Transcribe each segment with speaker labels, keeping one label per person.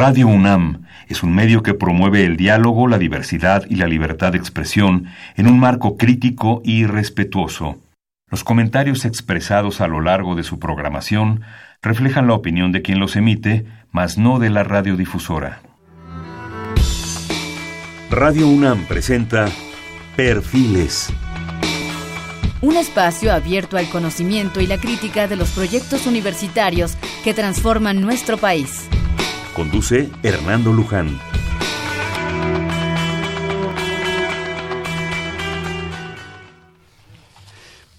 Speaker 1: Radio UNAM es un medio que promueve el diálogo, la diversidad y la libertad de expresión en un marco crítico y respetuoso. Los comentarios expresados a lo largo de su programación reflejan la opinión de quien los emite, mas no de la radiodifusora. Radio UNAM presenta Perfiles.
Speaker 2: Un espacio abierto al conocimiento y la crítica de los proyectos universitarios que transforman nuestro país.
Speaker 1: Conduce Hernando Luján.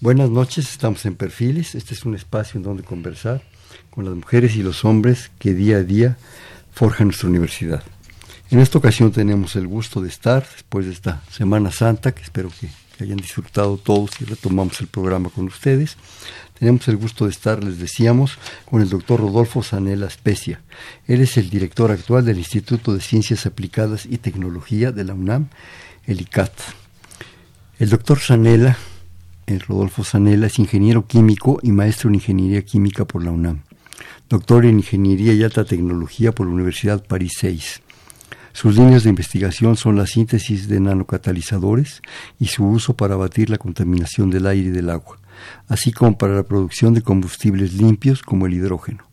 Speaker 3: Buenas noches, estamos en Perfiles. Este es un espacio en donde conversar con las mujeres y los hombres que día a día forjan nuestra universidad. En esta ocasión tenemos el gusto de estar, después de esta Semana Santa, que espero que, hayan disfrutado todos y retomamos el programa con ustedes. Tenemos el gusto de estar, les decíamos, con el doctor Rodolfo Sanela Especia. Él es el director actual del Instituto de Ciencias Aplicadas y Tecnología de la UNAM, el ICAT. El doctor Sanela, el Rodolfo Sanela, es ingeniero químico y maestro en ingeniería química por la UNAM doctor en Ingeniería y Alta Tecnología por la Universidad París 6. Sus líneas de investigación son la síntesis de nanocatalizadores y su uso para abatir la contaminación del aire y del agua, así como para la producción de combustibles limpios como el hidrógeno.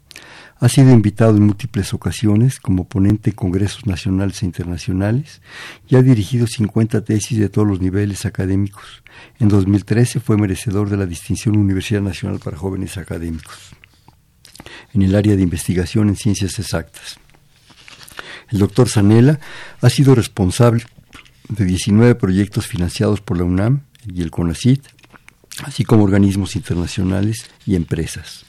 Speaker 3: Ha sido invitado en múltiples ocasiones como ponente en congresos nacionales e internacionales y ha dirigido 50 tesis de todos los niveles académicos. En 2013 fue merecedor de la distinción Universidad Nacional para Jóvenes Académicos en el área de investigación en ciencias exactas. El doctor Zanella ha sido responsable de 19 proyectos financiados por la UNAM y el CONACIT, así como organismos internacionales y empresas.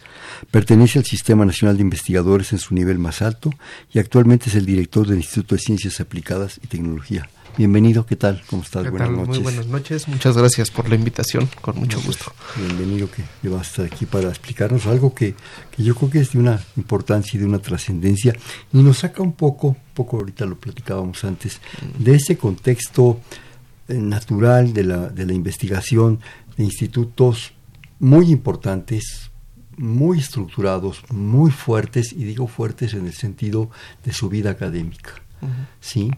Speaker 3: Pertenece al Sistema Nacional de Investigadores en su nivel más alto y actualmente es el director del Instituto de Ciencias Aplicadas y Tecnología Bienvenido, ¿qué tal? ¿Cómo estás?
Speaker 4: buenas noches. Muy buenas noches, muchas gracias por la invitación, con mucho gusto.
Speaker 3: Bienvenido que vas a estar aquí para explicarnos algo que, yo creo que es de una importancia y de una trascendencia y nos saca un poco, poco ahorita lo platicábamos antes, de ese contexto eh, natural de la, de la investigación de institutos muy importantes, muy estructurados, muy fuertes, y digo fuertes en el sentido de su vida académica. ¿sí?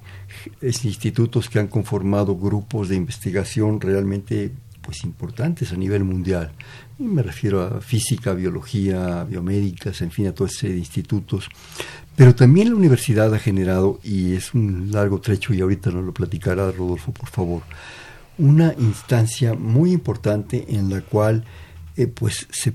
Speaker 3: Es institutos que han conformado grupos de investigación realmente pues importantes a nivel mundial. Y me refiero a física, biología, biomédicas, en fin, a toda serie de institutos. Pero también la universidad ha generado, y es un largo trecho y ahorita nos lo platicará Rodolfo, por favor, una instancia muy importante en la cual eh, pues se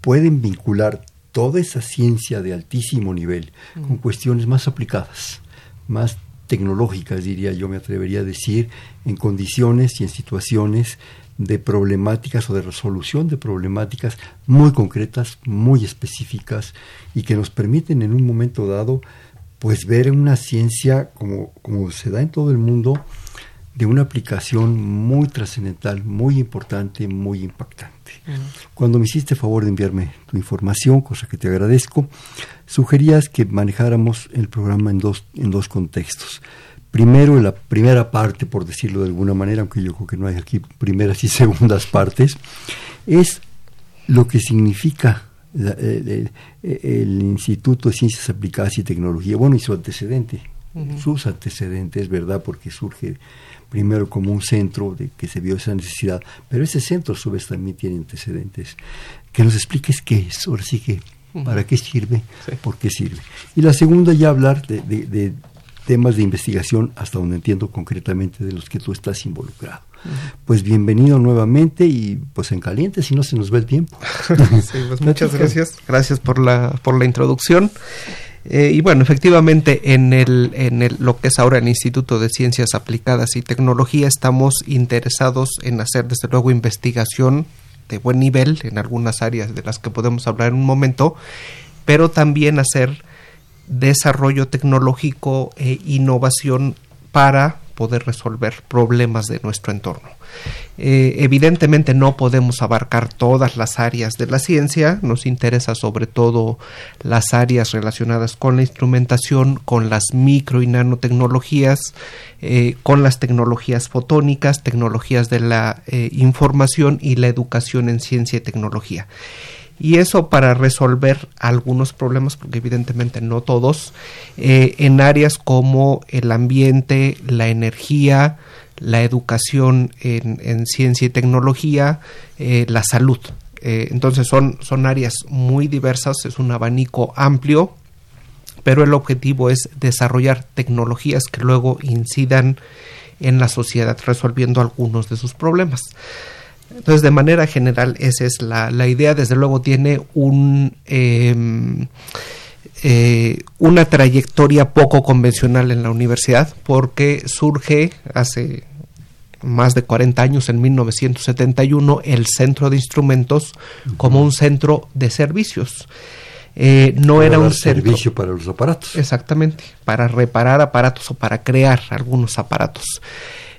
Speaker 3: pueden vincular toda esa ciencia de altísimo nivel con cuestiones más aplicadas más tecnológicas, diría yo, me atrevería a decir, en condiciones y en situaciones de problemáticas o de resolución de problemáticas muy concretas, muy específicas y que nos permiten en un momento dado pues ver una ciencia como, como se da en todo el mundo de una aplicación muy trascendental, muy importante, muy impactante. Cuando me hiciste favor de enviarme tu información, cosa que te agradezco, sugerías que manejáramos el programa en dos, en dos contextos. Primero, la primera parte, por decirlo de alguna manera, aunque yo creo que no hay aquí primeras y segundas partes, es lo que significa el, Instituto de Ciencias Aplicadas y Tecnología, bueno, y su antecedente, sus antecedentes, ¿verdad? Porque surge primero como un centro de que se vio esa necesidad, pero ese centro a su vez también tiene antecedentes. Que nos expliques qué es, ahora sí que, para qué sirve, por qué sirve. Y la segunda ya hablar de, temas de investigación hasta donde entiendo concretamente de los que tú estás involucrado. Pues bienvenido nuevamente y pues en caliente si no se nos va el tiempo.
Speaker 4: Pues muchas gracias, gracias por la, por la introducción. Eh, y bueno, efectivamente, en, el, en el, lo que es ahora el Instituto de Ciencias Aplicadas y Tecnología, estamos interesados en hacer, desde luego, investigación de buen nivel en algunas áreas de las que podemos hablar en un momento, pero también hacer desarrollo tecnológico e innovación para poder resolver problemas de nuestro entorno. Eh, evidentemente no podemos abarcar todas las áreas de la ciencia, nos interesa sobre todo las áreas relacionadas con la instrumentación, con las micro y nanotecnologías, eh, con las tecnologías fotónicas, tecnologías de la eh, información y la educación en ciencia y tecnología. Y eso para resolver algunos problemas, porque evidentemente no todos, eh, en áreas como el ambiente, la energía, la educación en, ciencia y tecnología, eh, la salud. Eh, entonces son, son áreas muy diversas, es un abanico amplio, pero el objetivo es desarrollar tecnologías que luego incidan en la sociedad resolviendo algunos de sus problemas. Entonces, de manera general, esa es la, idea. Desde luego tiene un, em, eh, una trayectoria poco convencional en la universidad porque surge hace más de 40 años, en 1971, el Centro de Instrumentos como un centro de servicios. Eh, no era un
Speaker 3: servicio para los aparatos.
Speaker 4: Exactamente, para reparar aparatos o para crear algunos aparatos.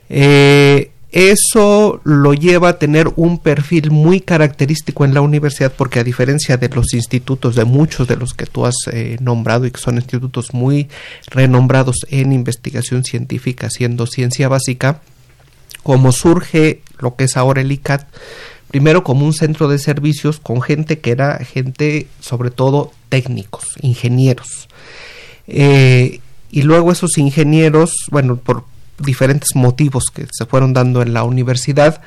Speaker 4: Eh, eso lo lleva a tener un perfil muy característico en la universidad porque a diferencia de los institutos, de muchos de los que tú has eh, nombrado y que son institutos muy renombrados en investigación científica, siendo ciencia básica, como surge lo que es ahora el ICAT, primero como un centro de servicios con gente que era gente sobre todo técnicos, ingenieros. Eh, y luego esos ingenieros, bueno, por diferentes motivos que se fueron dando en la universidad.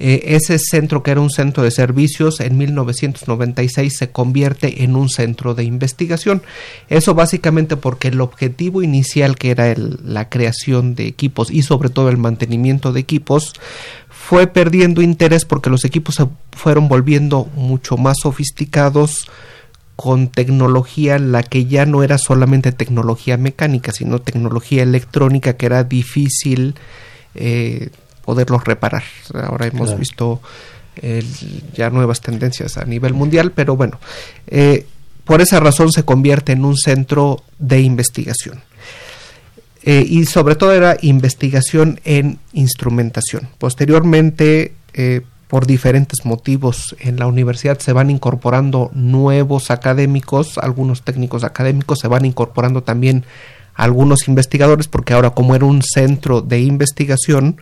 Speaker 4: Eh, ese centro, que era un centro de servicios, en 1996 se convierte en un centro de investigación. Eso básicamente porque el objetivo inicial, que era la creación de equipos y sobre todo el mantenimiento de equipos, fue perdiendo interés porque los equipos se fueron volviendo mucho más sofisticados, con tecnología la que ya no era solamente tecnología mecánica, sino tecnología electrónica que era difícil eh, poderlos reparar. Ahora hemos visto ya nuevas tendencias a nivel mundial, pero bueno, eh, por esa razón se convierte en un centro de investigación. Eh, y sobre todo era investigación en instrumentación. Posteriormente, por diferentes motivos en la universidad se van incorporando nuevos académicos, algunos técnicos académicos, se van incorporando también algunos investigadores, porque ahora como era un centro de investigación,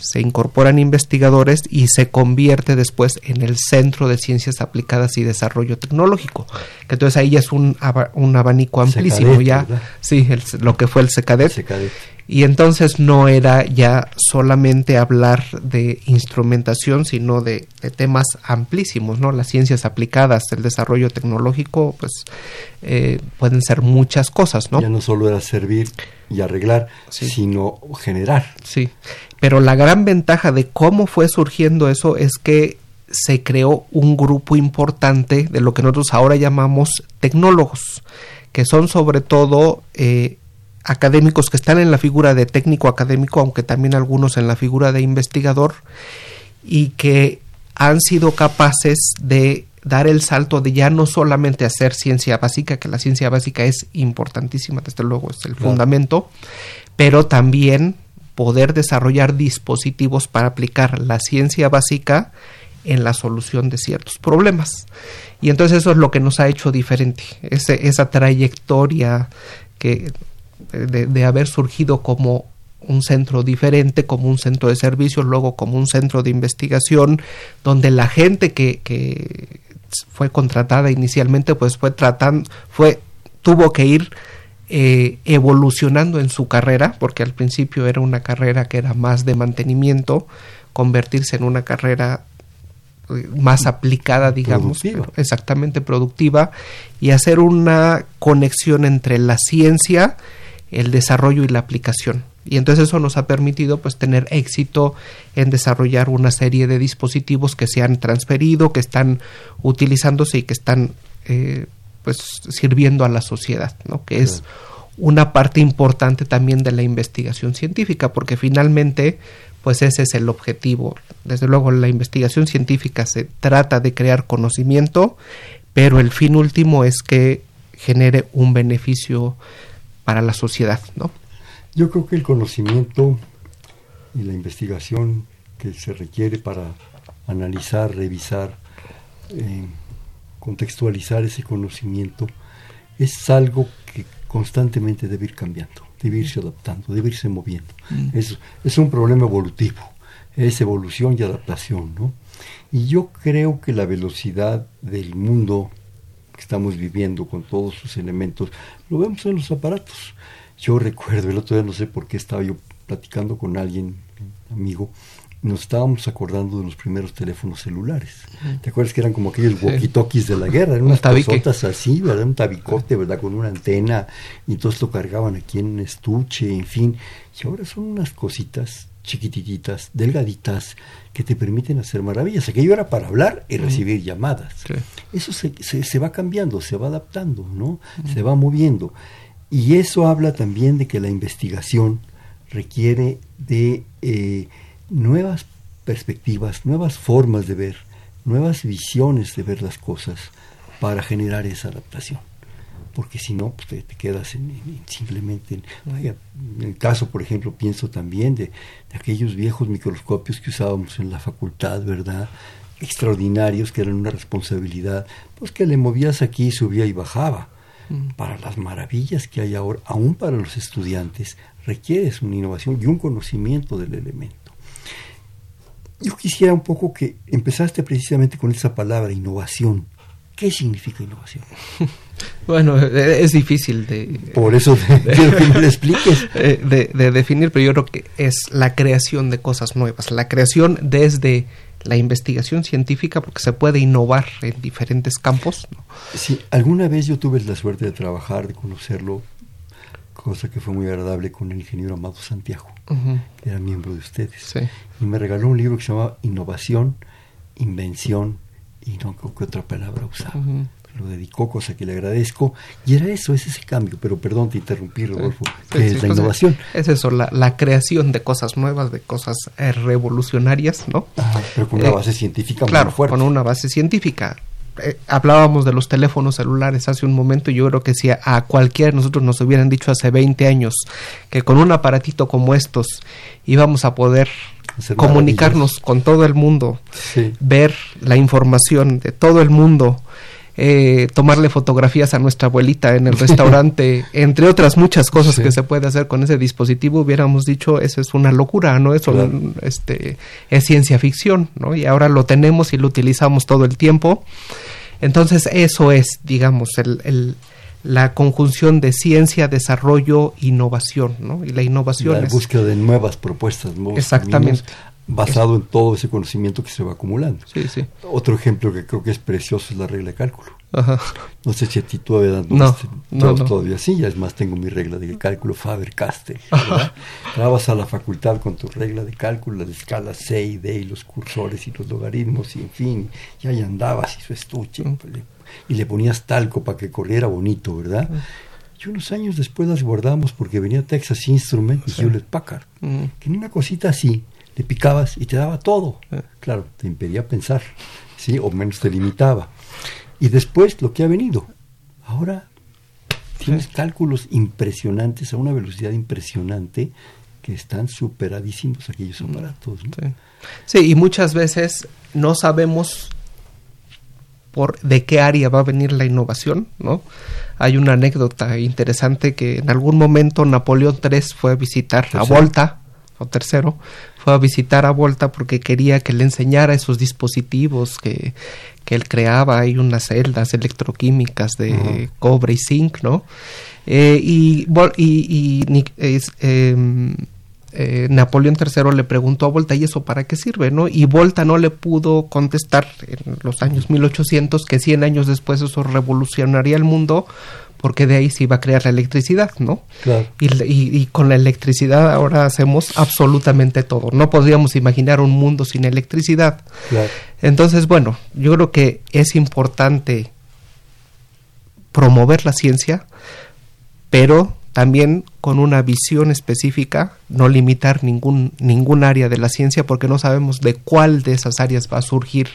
Speaker 4: se incorporan investigadores y se convierte después en el Centro de Ciencias Aplicadas y Desarrollo Tecnológico. Que entonces ahí ya es un, un abanico amplísimo, ya, sí, lo que fue el SECADET. Y entonces no era ya solamente hablar de instrumentación, sino de, temas amplísimos, ¿no? Las ciencias aplicadas, el desarrollo tecnológico, pues eh, pueden ser muchas cosas, ¿no?
Speaker 3: Ya no solo era servir y arreglar, sino generar.
Speaker 4: Sí, pero la gran ventaja de cómo fue surgiendo eso es que se creó un grupo importante de lo que nosotros ahora llamamos tecnólogos, que son sobre todo eh, académicos que están en la figura de técnico académico, aunque también algunos en la figura de investigador, y que han sido capaces de dar el salto de ya no solamente hacer ciencia básica, que la ciencia básica es importantísima, desde luego es el fundamento, pero también poder desarrollar dispositivos para aplicar la ciencia básica en la solución de ciertos problemas. Y entonces eso es lo que nos ha hecho diferente, esa trayectoria que de, haber surgido como un centro diferente, como un centro de servicios, luego como un centro de investigación, donde la gente que, que fue contratada inicialmente, pues fue tratando, fue, tuvo que ir eh, evolucionando en su carrera, porque al principio era una carrera que era más de mantenimiento, convertirse en una carrera eh, más aplicada, digamos, exactamente productiva, y hacer una conexión entre la ciencia, el desarrollo y la aplicación. Y entonces eso nos ha permitido pues tener éxito en desarrollar una serie de dispositivos que se han transferido, que están utilizándose y que están eh, pues sirviendo a la sociedad, ¿no? Que es una parte importante también de la investigación científica, porque finalmente pues ese es el objetivo. Desde luego la investigación científica se trata de crear conocimiento, pero el fin último es que genere un beneficio para la sociedad, ¿no?
Speaker 3: Yo creo que el conocimiento y la investigación que se requiere para analizar, revisar, eh, contextualizar ese conocimiento es algo que constantemente debe ir cambiando, debe irse adaptando, debe irse moviendo. Mm. Es, es un problema evolutivo es evolución y adaptación, ¿no? Y yo creo que la velocidad del mundo que estamos viviendo con todos sus elementos, lo vemos en los aparatos. Yo recuerdo, el otro día no sé por qué estaba yo platicando con alguien, amigo, nos estábamos acordando de los primeros teléfonos celulares. ¿Te acuerdas que eran como aquellos walkie-talkies de la guerra? Eran unas cosotas así, ¿verdad? Un tabicote, ¿verdad? Con una antena, y entonces lo cargaban aquí en un estuche, en fin. Y ahora son unas cositas chiquititas, delgaditas, que te permiten hacer maravillas. Aquello era para hablar y recibir llamadas. Eso se, se, va cambiando, se va adaptando, ¿no? Se va moviendo. Y eso habla también de que la investigación requiere de eh, nuevas perspectivas, nuevas formas de ver, nuevas visiones de ver las cosas para generar esa adaptación. Porque si no, pues te, quedas en, simplemente en, vaya, en el caso, por ejemplo, pienso también de, aquellos viejos microscopios que usábamos en la facultad, ¿verdad? extraordinarios que eran una responsabilidad, pues que le movías aquí, subía y bajaba. Mm. Para las maravillas que hay ahora, aún para los estudiantes, requieres una innovación y un conocimiento del elemento. Yo quisiera un poco que empezaste precisamente con esa palabra, innovación. ¿Qué significa innovación?
Speaker 4: Bueno, e, es difícil de...
Speaker 3: Por eso que me lo expliques.
Speaker 4: De, de, definir, pero yo creo que es la creación de cosas nuevas, la creación desde la investigación científica, porque se puede innovar en diferentes campos.
Speaker 3: Sí, alguna vez yo tuve la suerte de trabajar, de conocerlo cosa que fue muy agradable con el ingeniero Amado Santiago, que era miembro de ustedes. Y me regaló un libro que se llamaba Innovación, Invención, y no creo que otra palabra usaba. Lo dedicó, cosa que le agradezco. Y era eso, es ese cambio. Pero perdón, te interrumpí, Rodolfo. es la innovación?
Speaker 4: Es eso, la, creación de cosas nuevas, de cosas eh, revolucionarias, ¿no?
Speaker 3: pero con una eh, base científica
Speaker 4: claro, muy fuerte. Con una base científica eh, hablábamos de los teléfonos celulares hace un momento y yo creo que si a, cualquiera de nosotros nos hubieran dicho hace 20 años que con un aparatito como estos íbamos a poder comunicarnos con todo el mundo, ver la información de todo el mundo, eh, tomarle fotografías a nuestra abuelita en el restaurante, entre otras muchas cosas que se puede hacer con ese dispositivo, hubiéramos dicho, eso es una locura, ¿no? Eso este, es ciencia ficción, ¿no? Y ahora lo tenemos y lo utilizamos todo el tiempo. Entonces, eso es, digamos, el, la conjunción de ciencia, desarrollo, innovación, ¿no? Y la innovación
Speaker 3: la búsqueda de nuevas propuestas, nuevos
Speaker 4: Exactamente
Speaker 3: basado en todo ese conocimiento que se va acumulando.
Speaker 4: Sí, sí.
Speaker 3: Otro ejemplo que creo que es precioso es la regla de cálculo.
Speaker 4: Ajá.
Speaker 3: No sé si a ti todavía dando
Speaker 4: no, no,
Speaker 3: todavía sí, ya es más tengo mi regla de cálculo Faber-Castell. Entrabas a la facultad con tu regla de cálculo, la escala C y D y los cursores y los logaritmos y en fin, y ahí andabas y su estuche pues, y le ponías talco para que corriera bonito, ¿verdad? Y unos años después las guardamos porque venía Texas Instruments y Hewlett Packard, que en una cosita así le picabas y te daba todo. Eh. Claro, te impedía pensar, ¿sí? O menos te limitaba. Y después lo que ha venido. Ahora tienes cálculos impresionantes a una velocidad impresionante que están superadísimos aquellos mm, aparatos.
Speaker 4: Sí. y muchas veces no sabemos por de qué área va a venir la innovación, ¿no? Hay una anécdota interesante que en algún momento Napoleón III fue a visitar a Volta o tercero, fue a visitar a Volta porque quería que le enseñara esos dispositivos que, que él creaba, hay unas celdas electroquímicas de cobre y zinc, ¿no? Eh, y, y, y em, eh, Napoleón III le preguntó a Volta, ¿y eso para qué sirve? ¿no? Y Volta no le pudo contestar en los años 1800 que 100 años después eso revolucionaría el mundo porque de ahí se iba a crear la electricidad, ¿no?
Speaker 3: Claro.
Speaker 4: Y, con la electricidad ahora hacemos absolutamente todo. No podríamos imaginar un mundo sin electricidad.
Speaker 3: Claro.
Speaker 4: Entonces, bueno, yo creo que es importante promover la ciencia, pero también con una visión específica, no limitar ningún, ningún área de la ciencia porque no sabemos de cuál de esas áreas va a surgir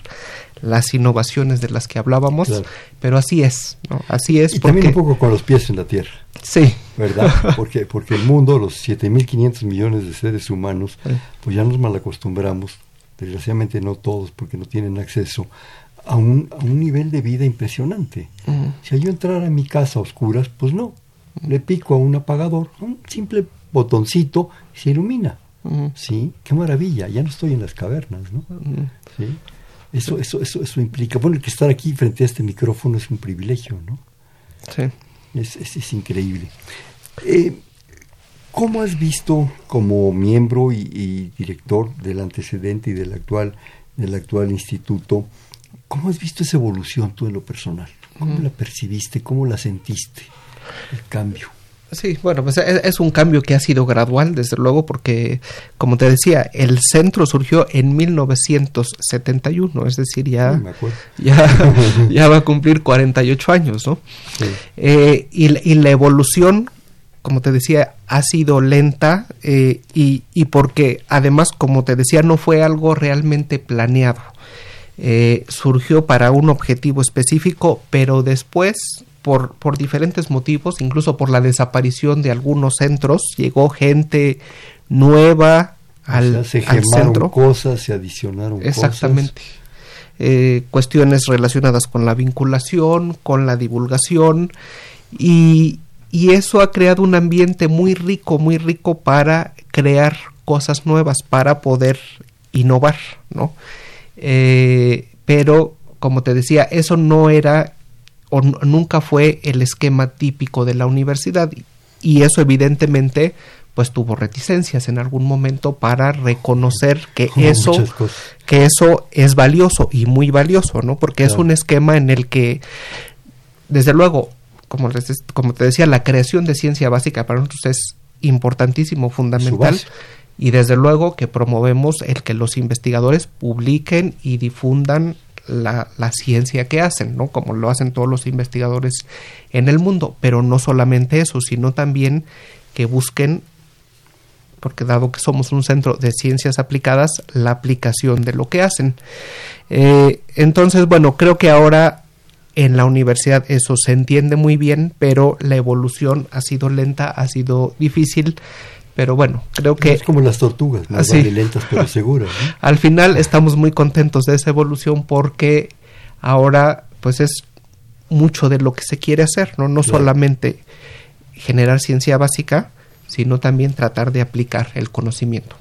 Speaker 4: las innovaciones de las que hablábamos, pero así es, ¿no? Así es.
Speaker 3: Y también un poco con los pies en la tierra.
Speaker 4: Sí.
Speaker 3: ¿Verdad? Porque, porque el mundo, los 7.500 millones de seres humanos, pues ya nos malacostumbramos, desgraciadamente no todos porque no tienen acceso, a un, a un nivel de vida impresionante. Si yo entrara en mi casa a oscuras, pues no, le pico a un apagador, un simple botoncito y se ilumina. ¿sí? Qué maravilla, ya no estoy en las cavernas, ¿no? ¿Sí? Eso, eso, eso, eso implica, bueno, que estar aquí frente a este micrófono es un privilegio, ¿no?
Speaker 4: Sí.
Speaker 3: Es, es, increíble. Eh, ¿Cómo has visto como miembro y, director del antecedente y del actual, del actual instituto, cómo has visto esa evolución tú en lo personal? ¿Cómo la percibiste? ¿Cómo la sentiste? El cambio.
Speaker 4: Sí, bueno, pues es, un cambio que ha sido gradual, desde luego, porque, como te decía, el centro surgió en 1971, es decir, ya, ya, va a cumplir 48 años, ¿no? Eh, y, y, la evolución, como te decía, ha sido lenta eh, y, y porque, además, como te decía, no fue algo realmente planeado. Eh, surgió para un objetivo específico, pero después por, por diferentes motivos, incluso por la desaparición de algunos centros, llegó gente nueva al,
Speaker 3: se
Speaker 4: al centro.
Speaker 3: cosas, se adicionaron
Speaker 4: Exactamente. Eh, cuestiones relacionadas con la vinculación, con la divulgación y, y eso ha creado un ambiente muy rico, muy rico para crear cosas nuevas, para poder innovar, ¿no? Eh, pero, como te decía, eso no era o nunca fue el esquema típico de la universidad y eso evidentemente pues tuvo reticencias en algún momento para reconocer que eso que eso es valioso y muy valioso, ¿no? Porque es un esquema en el que desde luego, como como te decía, la creación de ciencia básica para nosotros es importantísimo, fundamental y desde luego que promovemos el que los investigadores publiquen y difundan la, la, ciencia que hacen, ¿no? Como lo hacen todos los investigadores en el mundo, pero no solamente eso, sino también que busquen, porque dado que somos un centro de ciencias aplicadas, la aplicación de lo que hacen. Eh, entonces, bueno, creo que ahora en la universidad eso se entiende muy bien, pero la evolución ha sido lenta, ha sido difícil pero bueno, creo que...
Speaker 3: Es como las tortugas, más lentas pero seguras.
Speaker 4: Al final estamos muy contentos de esa evolución porque ahora pues es mucho de lo que se quiere hacer, ¿no? No solamente generar ciencia básica, sino también tratar de aplicar el conocimiento.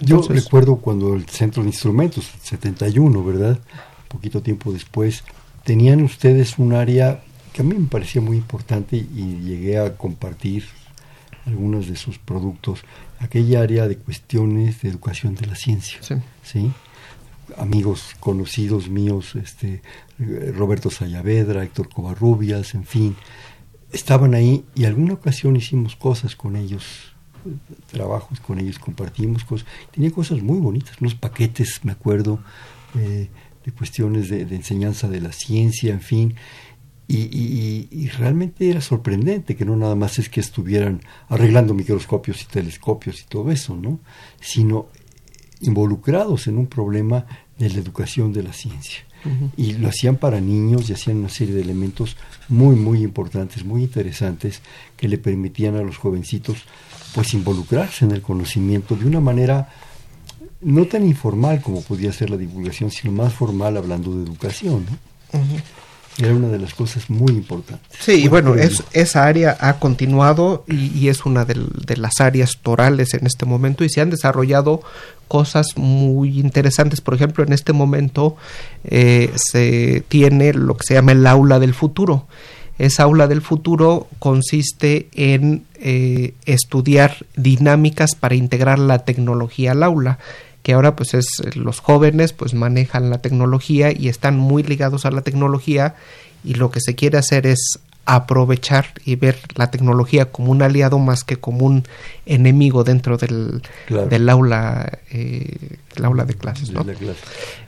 Speaker 3: Yo recuerdo cuando el Centro de Instrumentos, 71, ¿verdad? Poquito tiempo después, tenían ustedes un área que a mí me parecía muy importante y llegué a compartir algunos de sus productos, aquella área de cuestiones de educación de la ciencia. Sí. Amigos conocidos míos, este, Roberto Sayavedra, Héctor Covarrubias, en fin, estaban ahí y alguna ocasión hicimos cosas con ellos, trabajos con ellos, compartimos cosas. Tenía cosas muy bonitas, unos paquetes, me acuerdo, eh, de cuestiones de, de enseñanza de la ciencia, en fin y, realmente era sorprendente que no nada más es que estuvieran arreglando microscopios y telescopios y todo eso, ¿no? sino involucrados en un problema de la educación de la ciencia. Y lo hacían para niños y hacían una serie de elementos muy, muy importantes, muy interesantes, que le permitían a los jovencitos pues involucrarse en el conocimiento de una manera no tan informal como podía ser la divulgación, sino más formal hablando de educación. ¿no? Era una de las cosas muy importantes.
Speaker 4: Sí, y bueno, es, esa área ha continuado y, es una de, las áreas torales en este momento y se han desarrollado cosas muy interesantes. Por ejemplo, en este momento eh, se tiene lo que se llama el aula del futuro. Esa aula del futuro consiste en eh, estudiar dinámicas para integrar la tecnología al aula que ahora pues es los jóvenes pues manejan la tecnología y están muy ligados a la tecnología y lo que se quiere hacer es aprovechar y ver la tecnología como un aliado más que como un enemigo dentro del, del aula eh, el aula de clases ¿no?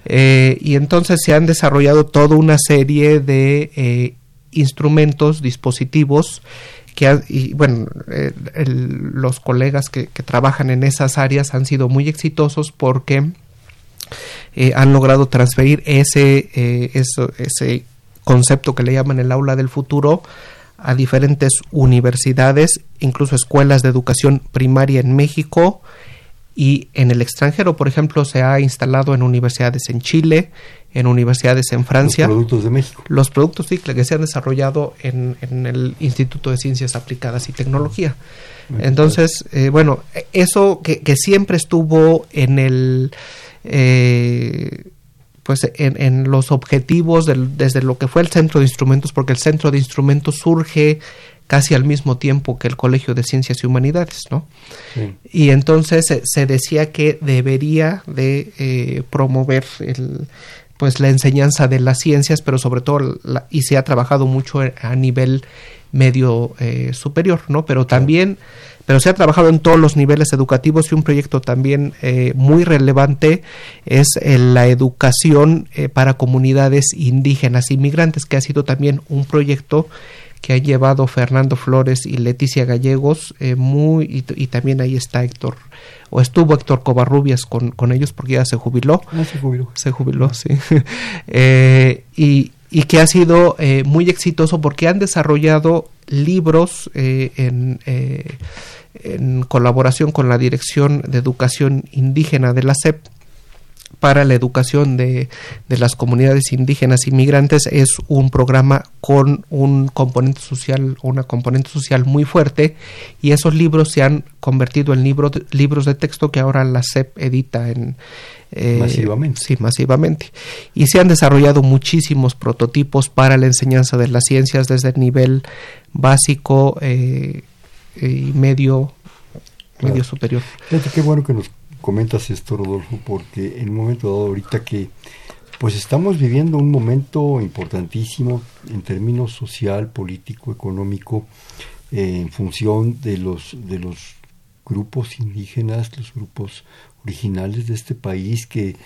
Speaker 4: Eh, y entonces se han desarrollado toda una serie de eh, instrumentos dispositivos que y bueno, eh, los colegas que, trabajan en esas áreas han sido muy exitosos porque eh, han logrado transferir ese, eh, ese concepto que le llaman el aula del futuro a diferentes universidades, incluso escuelas de educación primaria en México y en el extranjero, por ejemplo, se ha instalado en universidades en Chile, en universidades en Francia.
Speaker 3: Los productos de México.
Speaker 4: Los productos, sí, que se han desarrollado en, el Instituto de Ciencias Aplicadas y Tecnología. Entonces, eh, bueno, eso que, siempre estuvo en el... Eh, pues en, en, los objetivos desde lo que fue el centro de instrumentos, porque el centro de instrumentos surge casi al mismo tiempo que el Colegio de Ciencias y Humanidades, ¿no? Y entonces se, decía que debería de eh, promover el, pues la enseñanza de las ciencias, pero sobre todo, y se ha trabajado mucho a nivel medio eh, superior, ¿no? Pero también, pero se ha trabajado en todos los niveles educativos y un proyecto también eh, muy relevante es la educación para comunidades indígenas inmigrantes, que ha sido también un proyecto que ha llevado Fernando Flores y Leticia Gallegos, eh, muy, y, también ahí está Héctor, o estuvo Héctor Covarrubias con, con ellos porque ya se jubiló.
Speaker 3: Ah, se jubiló.
Speaker 4: Se jubiló, sí. Eh, y, y, que ha sido eh, muy exitoso porque han desarrollado libros en, en colaboración con la Dirección de Educación Indígena de la SEP para la educación de, de, las comunidades indígenas inmigrantes es un programa con un componente social, una componente social muy fuerte y esos libros se han convertido en libros libros de texto que ahora la SEP edita en
Speaker 3: eh, masivamente.
Speaker 4: Sí, masivamente. Y se han desarrollado muchísimos prototipos para la enseñanza de las ciencias desde el nivel básico eh, y medio, medio superior.
Speaker 3: Qué bueno que nos comentas esto, Rodolfo, porque en un momento dado ahorita que pues estamos viviendo un momento importantísimo en términos social, político, económico, eh, en función de los de los grupos indígenas, los grupos originales de este país que,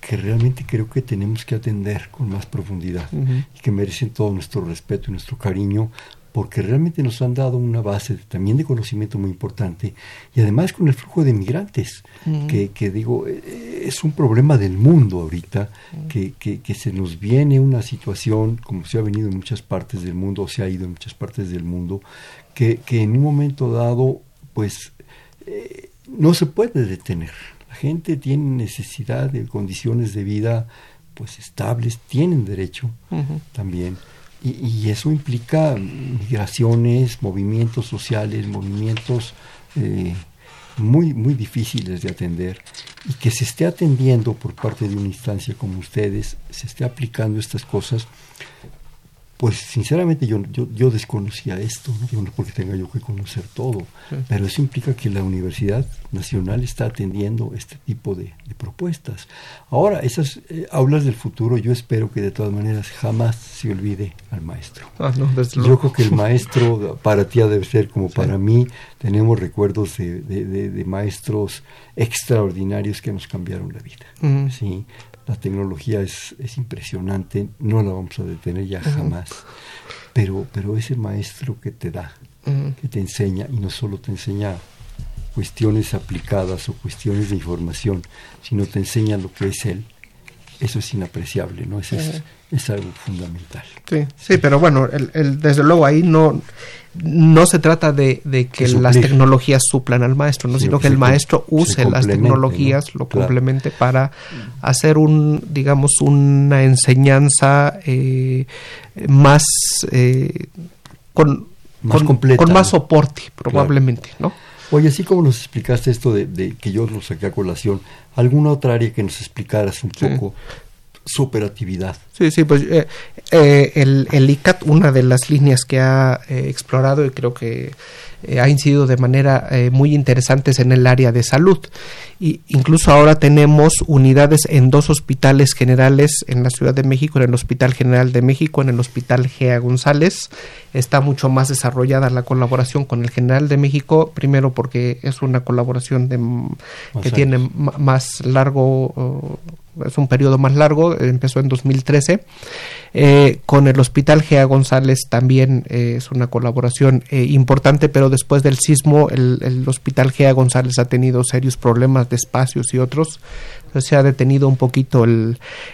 Speaker 3: que realmente creo que tenemos que atender con más profundidad y que merecen todo nuestro respeto y nuestro cariño porque realmente nos han dado una base también de conocimiento muy importante y además con el flujo de migrantes, que, que, digo, eh, es un problema del mundo ahorita, que, que, se nos viene una situación, como se ha venido en muchas partes del mundo, o se ha ido en muchas partes del mundo, que, que en un momento dado, pues, eh, no se puede detener. La gente tiene necesidad de condiciones de vida pues estables, tienen derecho también y, eso implica migraciones, movimientos sociales, movimientos eh, muy, muy difíciles de atender. Y que se esté atendiendo por parte de una instancia como ustedes, se esté aplicando estas cosas, pues sinceramente yo, yo, yo desconocía esto, ¿no? no porque tenga yo que conocer todo, pero eso implica que la Universidad Nacional está atendiendo este tipo de, propuestas. Ahora, esas eh, aulas del futuro, yo espero que de todas maneras jamás se olvide al maestro.
Speaker 4: Ah,
Speaker 3: yo creo que el maestro para ti debe ser como para mí, tenemos recuerdos de, de, maestros extraordinarios que nos cambiaron la vida. ¿sí? La tecnología es, es impresionante, no la vamos a detener ya jamás. Pero, pero ese maestro que te da, que te enseña, y no solo te enseña cuestiones aplicadas o cuestiones de información, sino te enseña lo que es él, eso es inapreciable, ¿no? Eso es, es algo fundamental.
Speaker 4: Sí, sí, pero bueno, el, desde luego ahí no, no se trata de, que las tecnologías suplan al maestro, ¿no? sino que el maestro use las tecnologías, lo complemente para hacer un, digamos, una enseñanza eh, más eh, con,
Speaker 3: más
Speaker 4: con, más soporte, probablemente, ¿no?
Speaker 3: Oye, así como nos explicaste esto de, que yo lo saqué a colación, ¿alguna otra área que nos explicaras un poco su operatividad.
Speaker 4: Sí, sí, pues eh, eh, el, el, ICAT, una de las líneas que ha eh, explorado y creo que ha incidido de manera muy interesante en el área de salud. Y incluso ahora tenemos unidades en dos hospitales generales en la Ciudad de México, en el Hospital General de México, en el Hospital Gea González. Está mucho más desarrollada la colaboración con el General de México, primero porque es una colaboración de, que tiene más largo es un periodo más largo, empezó en 2013. Eh, con el Hospital Gea González también eh, es una colaboración eh, importante, pero después del sismo el, Hospital Gea González ha tenido serios problemas de espacios y otros. se ha detenido un poquito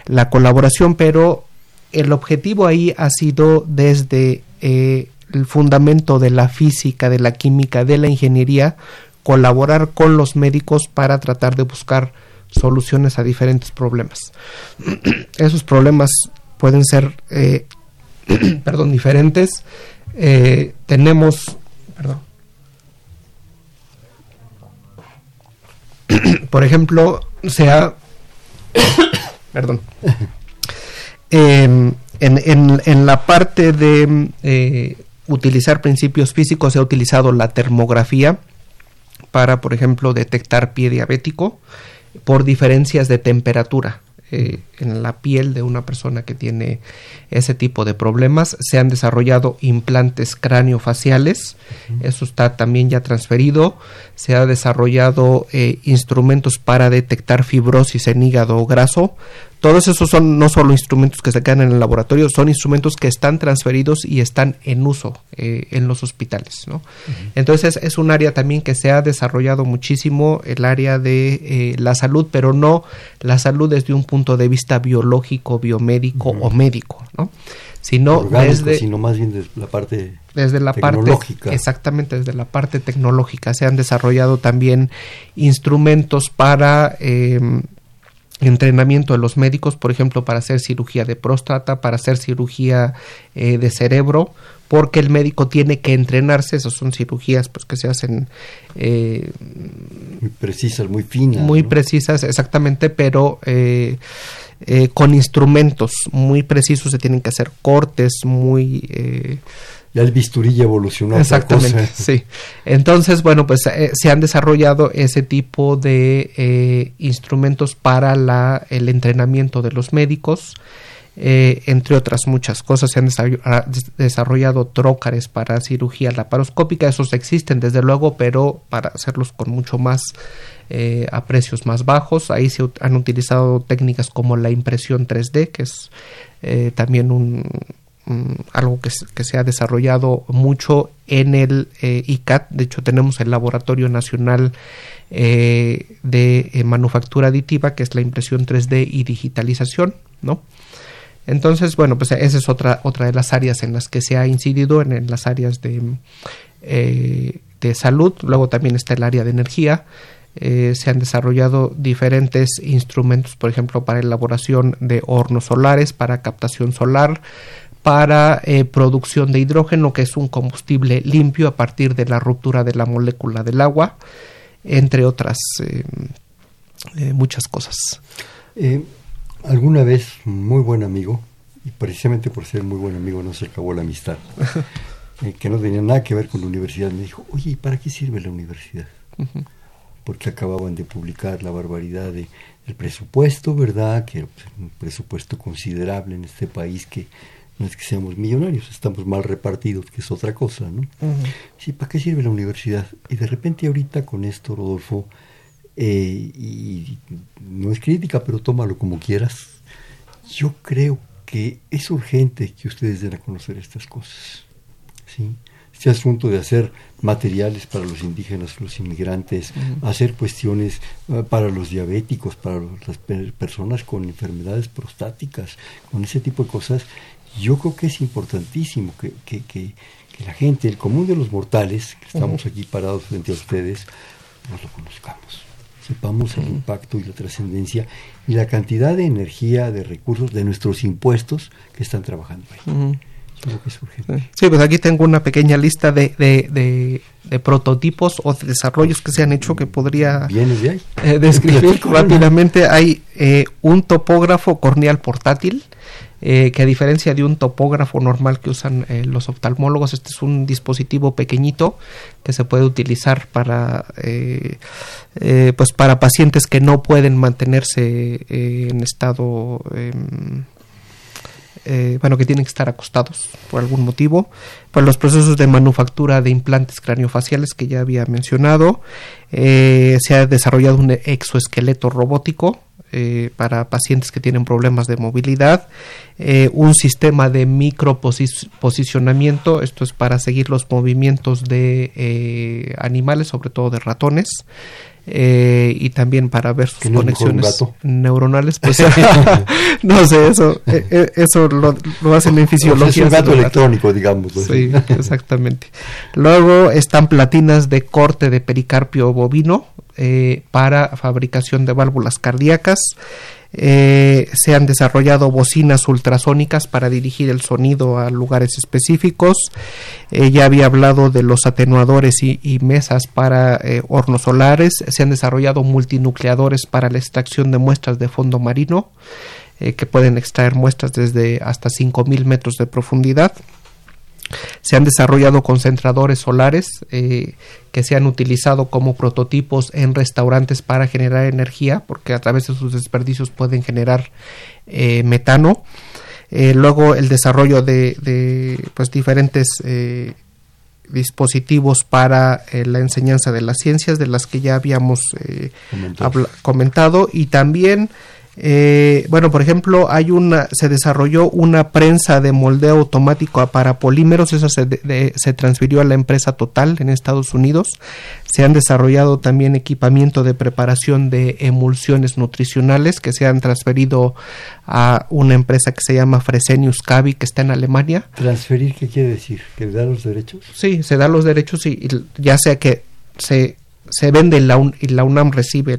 Speaker 4: la colaboración, pero el objetivo ahí ha sido desde el fundamento de la física, de la química, de la ingeniería, colaborar con los médicos para tratar de buscar soluciones a diferentes problemas. Esos problemas pueden ser, eh, perdón, diferentes. Eh, tenemos, perdón. Por ejemplo, sea, perdón, em, en, en, en, la parte de eh, utilizar principios físicos se ha utilizado la termografía para, por ejemplo, detectar pie diabético por diferencias de temperatura. Eh, en la piel de una persona que tiene ese tipo de problemas. Se han desarrollado implantes craneofaciales, eso está también ya transferido. Se ha desarrollado eh, instrumentos para detectar fibrosis en hígado graso, todos esos son no solo instrumentos que se quedan en el laboratorio, son instrumentos que están transferidos y están en uso eh, en los hospitales. ¿no? Entonces es un área también que se ha desarrollado muchísimo, el área de eh, la salud, pero no la salud desde un punto de vista biológico, biomédico o médico, ¿no? sino desde
Speaker 3: sino más bien desde la parte
Speaker 4: desde la tecnológica. parte exactamente desde la parte tecnológica se han desarrollado también instrumentos para eh, entrenamiento de los médicos, por ejemplo, para hacer cirugía de próstata, para hacer cirugía eh, de cerebro, porque el médico tiene que entrenarse, esas son cirugías pues que se hacen
Speaker 3: eh, muy precisas, muy finas.
Speaker 4: Muy precisas, exactamente, pero eh, con instrumentos muy precisos se tienen que hacer cortes muy
Speaker 3: ya el bisturí evolucionó.
Speaker 4: Exactamente, sí. Entonces, bueno, pues eh, se han desarrollado ese tipo de eh, instrumentos para la, el entrenamiento de los médicos. Eh, entre otras muchas cosas, se han desarrollado trócares para cirugía laparoscópica, esos existen desde luego, pero para hacerlos con mucho más a precios más bajos. Ahí se han utilizado técnicas como la impresión 3D, que es también un, Mm, algo que, se ha desarrollado mucho en el eh, ICAT. De hecho, tenemos el Laboratorio Nacional eh, de eh, Manufactura Aditiva, que es la impresión 3D y digitalización, ¿no? Entonces, bueno, pues esa es otra, otra de las áreas en las que se ha incidido, en, las áreas de, de salud. Luego también está el área de energía. se han desarrollado diferentes instrumentos, por ejemplo, para elaboración de hornos solares, para captación solar, para eh, producción de hidrógeno, que es un combustible limpio a partir de la ruptura de la molécula del agua, entre otras eh, eh, muchas cosas.
Speaker 3: alguna vez, muy buen amigo, y precisamente por ser muy buen amigo no se acabó la amistad, que no tenía nada que ver con la universidad, me dijo, oye, ¿y para qué sirve la universidad? Porque acababan de publicar la barbaridad de, del presupuesto, ¿verdad? Que era un presupuesto considerable en este país que no es que seamos millonarios, estamos mal repartidos, que es otra cosa, ¿no? Sí, ¿para qué sirve la universidad? Y de repente ahorita con esto, Rodolfo, eh, y no es crítica, pero tómalo como quieras, yo creo que es urgente que ustedes den a conocer estas cosas, ¿sí? Este asunto de hacer materiales para los indígenas, los inmigrantes, hacer cuestiones eh, para los diabéticos, para las personas con enfermedades prostáticas, con ese tipo de cosas, yo creo que es importantísimo que, que, que, la gente, el común de los mortales, que estamos aquí parados frente a ustedes, nos lo conozcamos, sepamos el impacto y la trascendencia y la cantidad de energía, de recursos, de nuestros impuestos que están trabajando ahí.
Speaker 4: Sí, pues aquí tengo una pequeña lista de, de, de, prototipos o de desarrollos que se han hecho que podría eh, describir rápidamente. Hay eh, un topógrafo corneal portátil eh, que a diferencia de un topógrafo normal que usan eh, los oftalmólogos, este es un dispositivo pequeñito que se puede utilizar para, eh, pues para pacientes que no pueden mantenerse en estado, em, bueno, que tienen que estar acostados por algún motivo. Para los procesos de manufactura de implantes craniofaciales que ya había mencionado, se ha desarrollado un exoesqueleto robótico eh, para pacientes que tienen problemas de movilidad, eh, un sistema de microposicionamiento, esto es para seguir los movimientos de eh, animales, sobre todo de ratones, eh, y también para ver sus conexiones neuronales. Pues no sé, eso eh, eh, eso lo, hacen en fisiología.
Speaker 3: es un gato electrónico, digamos.
Speaker 4: Sí, exactamente. Luego están platinas de corte de pericarpio bovino para fabricación de válvulas cardíacas. Eh, se han desarrollado bocinas ultrasónicas para dirigir el sonido a lugares específicos. Eh, ya había hablado de los atenuadores y, mesas para eh, hornos solares. Se han desarrollado multinucleadores para la extracción de muestras de fondo marino, que pueden extraer muestras desde hasta 5.000 metros de profundidad. Se han desarrollado concentradores solares eh, que se han utilizado como prototipos en restaurantes para generar energía, porque a través de sus desperdicios pueden generar eh, metano. Eh, luego el desarrollo de, pues, diferentes dispositivos para la enseñanza de las ciencias, de las que ya habíamos comentado, y también eh, bueno, por ejemplo, hay una, se desarrolló una prensa de moldeo automático para polímeros, esa se, se, transfirió a la empresa Total en Estados Unidos. Se han desarrollado también equipamiento de preparación de emulsiones nutricionales que se han transferido a una empresa que se llama Fresenius Kabi que está en Alemania.
Speaker 3: ¿Transferir qué quiere decir? ¿Que da los derechos?
Speaker 4: Sí, se da los derechos y ya sea que se se vende la y la UNAM recibe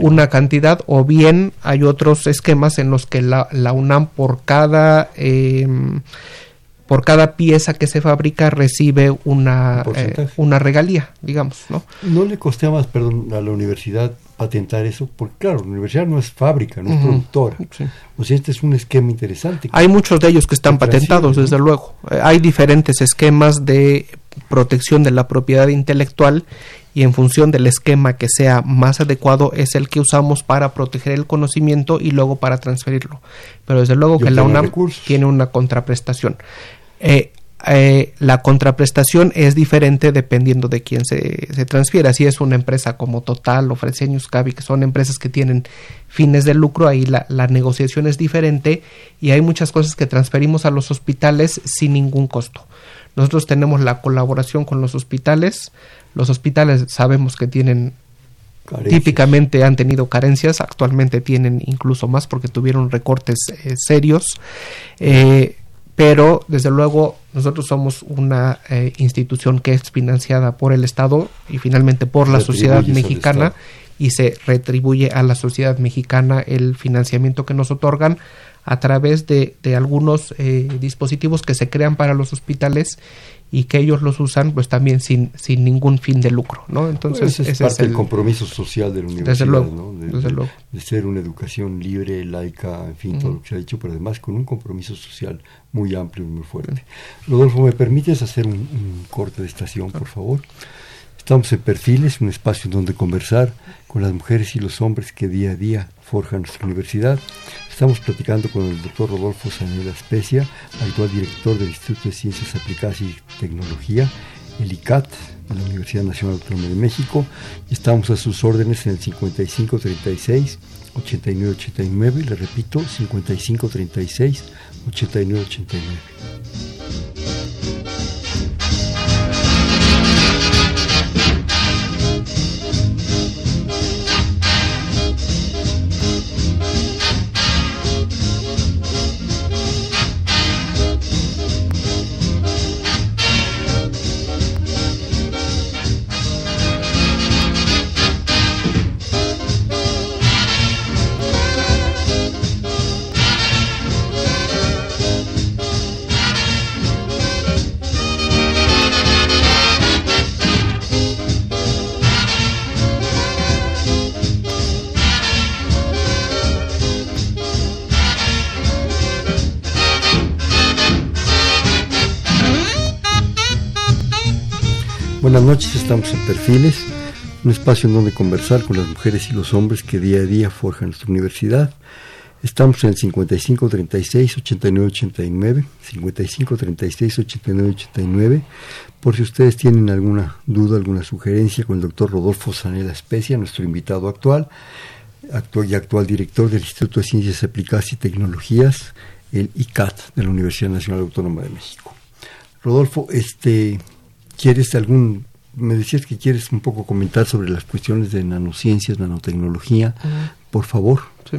Speaker 4: una cantidad o bien hay otros esquemas en los que la, la UNAM por cada em, por cada pieza que se fabrica recibe una, eh, una regalía, digamos, ¿no?
Speaker 3: ¿No le costea más, perdón, a la universidad patentar eso? Porque claro, la universidad no es fábrica, no es productora. O sea, este es un esquema interesante.
Speaker 4: Hay muchos de ellos que están patentados, desde luego. Eh, hay diferentes esquemas de protección de la propiedad intelectual y en función del esquema que sea más adecuado es el que usamos para proteger el conocimiento y luego para transferirlo. Pero desde luego que la UNAM tiene una contraprestación. Eh, eh, la contraprestación es diferente dependiendo de quién se, se transfiera. Si es una empresa como Total o Fresenius Cavi, que son empresas que tienen fines de lucro, ahí la, la, negociación es diferente y hay muchas cosas que transferimos a los hospitales sin ningún costo. Nosotros tenemos la colaboración con los hospitales, los hospitales sabemos que tienen típicamente han tenido carencias, actualmente tienen incluso más porque tuvieron recortes eh, serios, eh, pero desde luego nosotros somos una eh, institución que es financiada por el Estado y finalmente por la sociedad mexicana y se retribuye a la sociedad mexicana el financiamiento que nos otorgan a través de, de algunos dispositivos que se crean para los hospitales y que ellos los usan pues también sin, sin ningún fin de lucro, ¿no?
Speaker 3: Entonces es parte del compromiso social de la universidad, ¿no? De, ser una educación libre, laica, en fin, todo lo que se ha dicho, pero además con un compromiso social muy amplio y muy fuerte. Rodolfo, ¿me permites hacer un, corte de estación, por favor? Estamos en Perfiles, un espacio en donde conversar con las mujeres y los hombres que día a día forjan nuestra universidad. Estamos platicando con el doctor Rodolfo Sanela Especia, actual director del Instituto de Ciencias Aplicadas y Tecnología, el ICAT, de la Universidad Nacional Autónoma de México. Estamos a sus órdenes en el 5536 8989, le repito, 5536 8989. Buenas noches, estamos en Perfiles, un espacio en donde conversar con las mujeres y los hombres que día a día forjan nuestra universidad. Estamos en el 5536-8989, 5536-8989. Por si ustedes tienen alguna duda, alguna sugerencia con el doctor Rodolfo Sanela Especia, nuestro invitado actual, actual y actual director del Instituto de Ciencias Aplicadas y Tecnologías, el ICAT de la Universidad Nacional Autónoma de México. Rodolfo, este, ¿Quieres algún me decías que quieres un poco comentar sobre las cuestiones de nanociencias, nanotecnología. Por favor.
Speaker 4: Sí.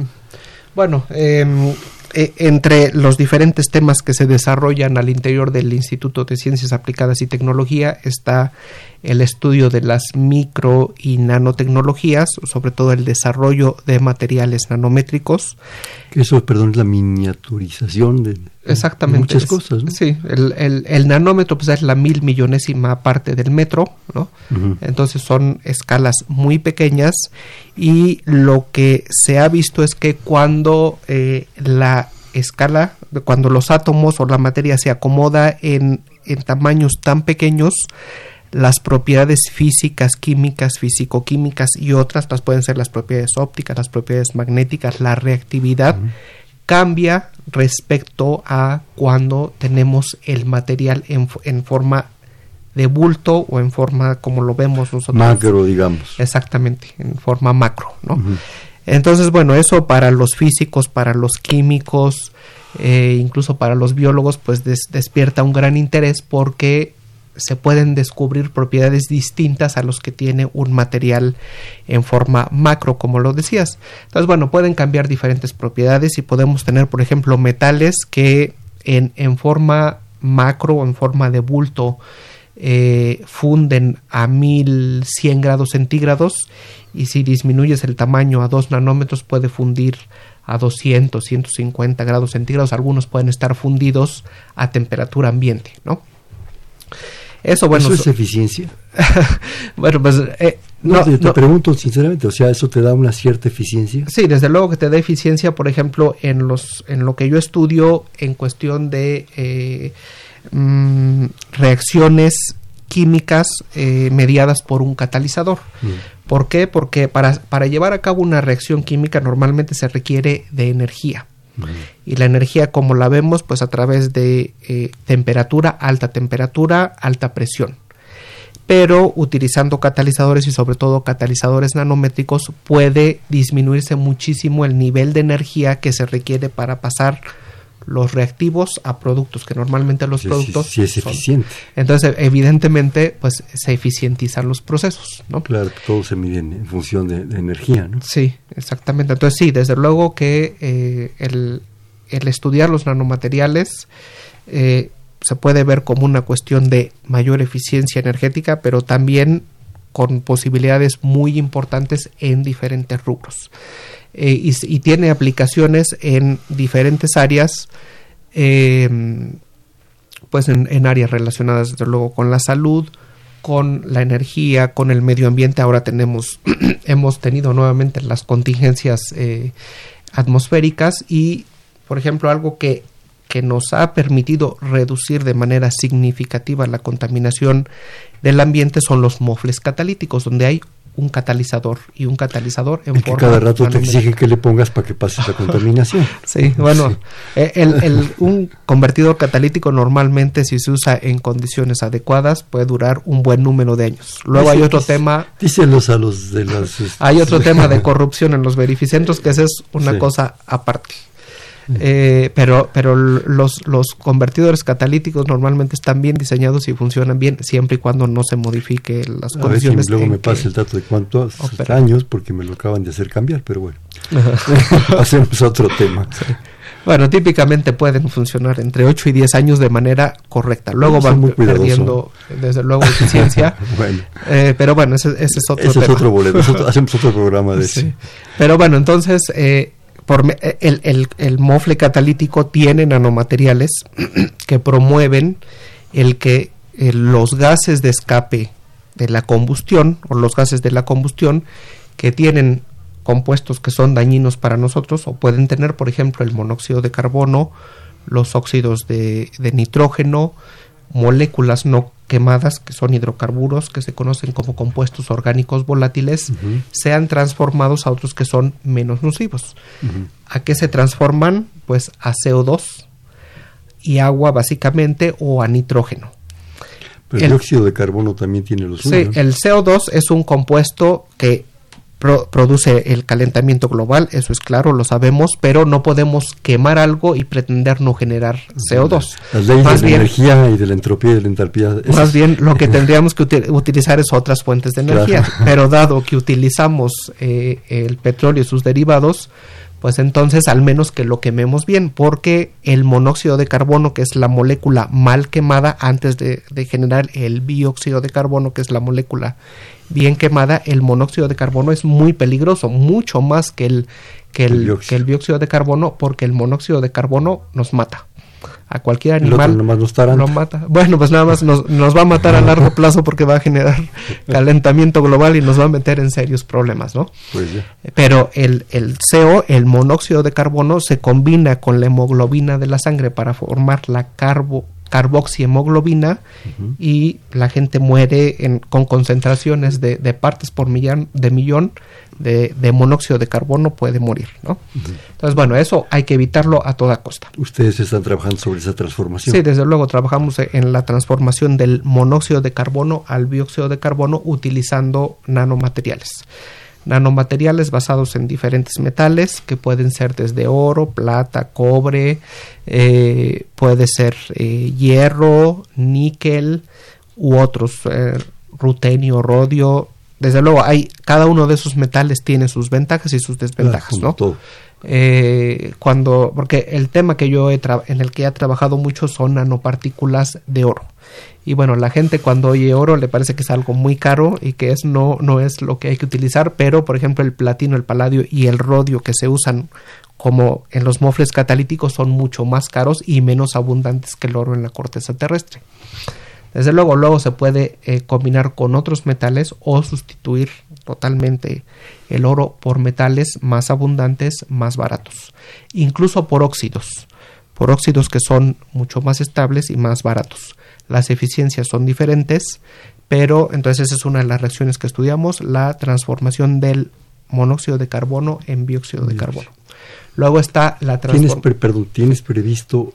Speaker 4: Bueno, em, e, entre los diferentes temas que se desarrollan al interior del Instituto de Ciencias Aplicadas y Tecnología está el estudio de las micro y nanotecnologías, sobre todo el desarrollo de materiales nanométricos.
Speaker 3: Eso, perdón, es la miniaturización de,
Speaker 4: Exactamente,
Speaker 3: muchas cosas. ¿no?
Speaker 4: Sí, el, el, nanómetro pues, es la mil millonésima parte del metro, ¿no? Entonces son escalas muy pequeñas y lo que se ha visto es que cuando eh, la escala, cuando los átomos o la materia se acomoda en, en tamaños tan pequeños, las propiedades físicas, químicas, físico-químicas y otras, las pueden ser las propiedades ópticas, las propiedades magnéticas, la reactividad, cambia respecto a cuando tenemos el material en, en, forma de bulto o en forma como lo vemos nosotros.
Speaker 3: Macro, digamos.
Speaker 4: Exactamente, en forma macro, ¿no? Entonces, bueno, eso para los físicos, para los químicos, eh, incluso para los biólogos, pues despierta un gran interés porque se pueden descubrir propiedades distintas a los que tiene un material en forma macro, como lo decías. Entonces, bueno, pueden cambiar diferentes propiedades y podemos tener, por ejemplo, metales que en, en forma macro o en forma de bulto eh, funden a 1100 grados centígrados y si disminuyes el tamaño a 2 nanómetros puede fundir a 200, 150 grados centígrados. Algunos pueden estar fundidos a temperatura ambiente, ¿no?
Speaker 3: Eso, bueno. ¿Eso es eficiencia?
Speaker 4: bueno, pues. Eh,
Speaker 3: no, te, pregunto sinceramente, o sea, ¿eso te da una cierta eficiencia?
Speaker 4: Sí, desde luego que te da eficiencia, por ejemplo, en, los, en lo que yo estudio en cuestión de eh, mm, reacciones químicas eh, mediadas por un catalizador. Mm. ¿Por qué? Porque para, para llevar a cabo una reacción química normalmente se requiere de energía. Y la energía, como la vemos, pues a través de eh, temperatura, alta temperatura, alta presión. Pero utilizando catalizadores y sobre todo catalizadores nanométricos puede disminuirse muchísimo el nivel de energía que se requiere para pasar los reactivos a productos que normalmente los productos
Speaker 3: sí, es eficiente.
Speaker 4: Entonces evidentemente pues se eficientizan los procesos no
Speaker 3: claro todo se mide en, función de, energía no
Speaker 4: sí exactamente. Entonces sí desde luego que eh, el, el, estudiar los nanomateriales eh, se puede ver como una cuestión de mayor eficiencia energética pero también con posibilidades muy importantes en diferentes rubros eh, y, tiene aplicaciones en diferentes áreas, eh, pues en, áreas relacionadas desde luego con la salud, con la energía, con el medio ambiente. Ahora tenemos, hemos tenido nuevamente las contingencias eh, atmosféricas y, por ejemplo, algo que, que nos ha permitido reducir de manera significativa la contaminación del ambiente son los mofles catalíticos, donde hay un catalizador y un catalizador
Speaker 3: en que cada rato te exigen que le pongas para que pase la contaminación.
Speaker 4: sí, bueno, eh, El, un convertidor catalítico normalmente si se usa en condiciones adecuadas puede durar un buen número de años. Luego hay otro tema...
Speaker 3: Díselos a los de las...
Speaker 4: Hay otro tema de corrupción en los verificentros que esa es una cosa aparte. Eh, pero pero los, los convertidores catalíticos normalmente están bien diseñados y funcionan bien siempre y cuando no se modifique las condiciones.
Speaker 3: luego me pasa el dato de cuántos años porque me lo acaban de hacer cambiar, pero bueno, hacemos otro tema.
Speaker 4: Bueno, típicamente pueden funcionar entre 8 y 10 años de manera correcta. Luego van perdiendo, desde luego, eficiencia. Eh, pero bueno, ese, ese es otro
Speaker 3: ese Es otro boleto. hacemos otro programa de eso.
Speaker 4: Pero bueno, entonces, eh, por, eh, el, el, mofle catalítico tiene nanomateriales que promueven el que eh, los gases de escape de la combustión o los gases de la combustión que tienen compuestos que son dañinos para nosotros o pueden tener, por ejemplo, el monóxido de carbono, los óxidos de, de nitrógeno, moléculas no quemadas, que son hidrocarburos, que se conocen como compuestos orgánicos volátiles, sean transformados a otros que son menos nocivos. ¿A qué se transforman? Pues a CO2 y agua básicamente o a nitrógeno.
Speaker 3: Pero el, dióxido de carbono también tiene los
Speaker 4: Sí, el CO2 es un compuesto que produce el calentamiento global, eso es claro, lo sabemos, pero no podemos quemar algo y pretender no generar CO2.
Speaker 3: Las leyes de la energía y de la entropía y de la entalpía.
Speaker 4: Más bien lo que tendríamos que utilizar es otras fuentes de energía, pero dado que utilizamos eh, el petróleo y sus derivados, pues entonces al menos que lo quememos bien, porque el monóxido de carbono, que es la molécula mal quemada antes de, generar el dióxido de carbono, que es la molécula bien quemada, el monóxido de carbono es muy peligroso, mucho más que el, que el, que el dióxido de carbono, porque el monóxido de carbono nos mata a cualquier animal
Speaker 3: lo
Speaker 4: mata. Bueno, pues nada más nos, nos, va a matar a largo plazo porque va a generar calentamiento global y nos va a meter en serios problemas, ¿no? Pues Pero el, el CO, el monóxido de carbono, se combina con la hemoglobina de la sangre para formar la carbo, carboxihemoglobina y la gente muere en, con concentraciones de, de partes por millón, de millón de, monóxido de carbono puede morir, ¿no? Entonces, bueno, eso hay que evitarlo a toda costa.
Speaker 3: ¿Ustedes están trabajando sobre esa transformación?
Speaker 4: Sí, desde luego trabajamos en la transformación del monóxido de carbono al dióxido de carbono utilizando nanomateriales. Nanomateriales basados en diferentes metales que pueden ser desde oro, plata, cobre, eh, puede ser eh, hierro, níquel u otros, eh, rutenio, rodio, desde luego hay cada uno de esos metales tiene sus ventajas y sus desventajas, ¿no? Cuando porque el tema que yo he en el que he trabajado mucho son nanopartículas de oro y bueno la gente cuando oye oro le parece que es algo muy caro y que es no no es lo que hay que utilizar pero por ejemplo el platino el paladio y el rodio que se usan como en los mofles catalíticos son mucho más caros y menos abundantes que el oro en la corteza terrestre. Desde luego, luego se puede eh, combinar con otros metales o sustituir totalmente el oro por metales más abundantes, más baratos, incluso por óxidos, por óxidos que son mucho más estables y más baratos. Las eficiencias son diferentes, pero entonces esa es una de las reacciones que estudiamos, la transformación del monóxido de carbono en dióxido de carbono. Luego está la
Speaker 3: transformación. ¿Tienes, perdón, ¿Tienes previsto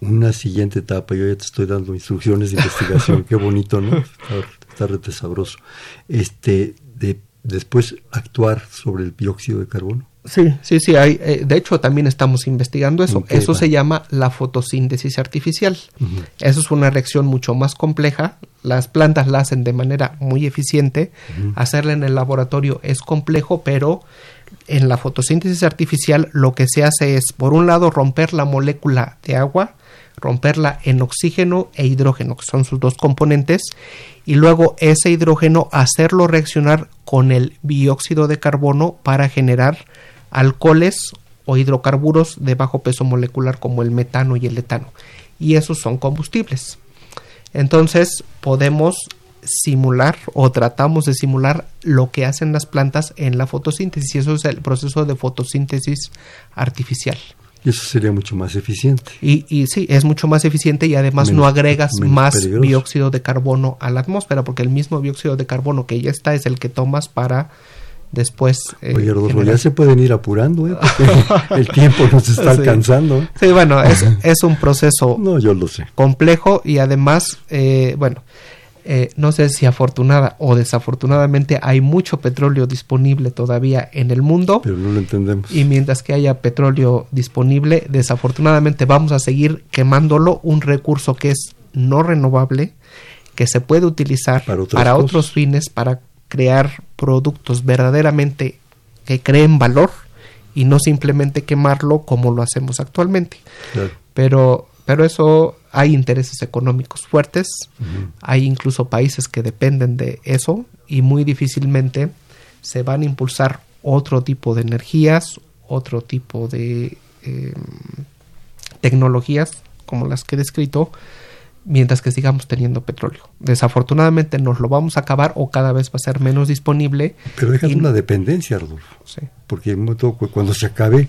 Speaker 3: una siguiente etapa. Yo ya te estoy dando instrucciones de investigación, qué bonito, ¿no? Está, está sabroso. Este, de después actuar sobre el dióxido de carbono.
Speaker 4: Sí, sí, sí. Hay, eh, de hecho, también estamos investigando eso. eso se llama la fotosíntesis artificial. Eso es una reacción mucho más compleja. Las plantas la hacen de manera muy eficiente. Hacerla en el laboratorio es complejo, pero en la fotosíntesis artificial lo que se hace es, por un lado, romper la molécula de agua romperla en oxígeno e hidrógeno, que son sus dos componentes, y luego ese hidrógeno hacerlo reaccionar con el dióxido de carbono para generar alcoholes o hidrocarburos de bajo peso molecular como el metano y el etano. Y esos son combustibles. Entonces podemos simular o tratamos de simular lo que hacen las plantas en la fotosíntesis y eso es el proceso de fotosíntesis artificial.
Speaker 3: Y eso sería mucho más eficiente.
Speaker 4: Y, y sí, es mucho más eficiente y además no agregas más dióxido de carbono a la atmósfera, porque el mismo dióxido de carbono que ya está es el que tomas para después.
Speaker 3: Eh, Oye, Rodolfo, ya se pueden ir apurando, ¿eh? el tiempo nos está alcanzando.
Speaker 4: Sí, bueno, es, es un proceso
Speaker 3: no, yo lo sé.
Speaker 4: complejo y además, eh, bueno, eh, no sé si afortunada o desafortunadamente hay mucho petróleo disponible todavía en el mundo.
Speaker 3: Pero no lo entendemos.
Speaker 4: Y mientras que haya petróleo disponible, desafortunadamente vamos a seguir quemándolo, un recurso que es no renovable, que se puede utilizar para, otros fines, para crear productos verdaderamente que creen valor y no simplemente quemarlo como lo hacemos actualmente. Pero pero eso hay intereses económicos fuertes, hay incluso países que dependen de eso y muy difícilmente se van a impulsar otro tipo de energías, otro tipo de em, tecnologías como las que he descrito, mientras que sigamos teniendo petróleo. Desafortunadamente nos lo vamos a acabar o cada vez va a ser menos disponible.
Speaker 3: Pero deja una dependencia, Rodolfo. Sí. Porque cuando se acabe,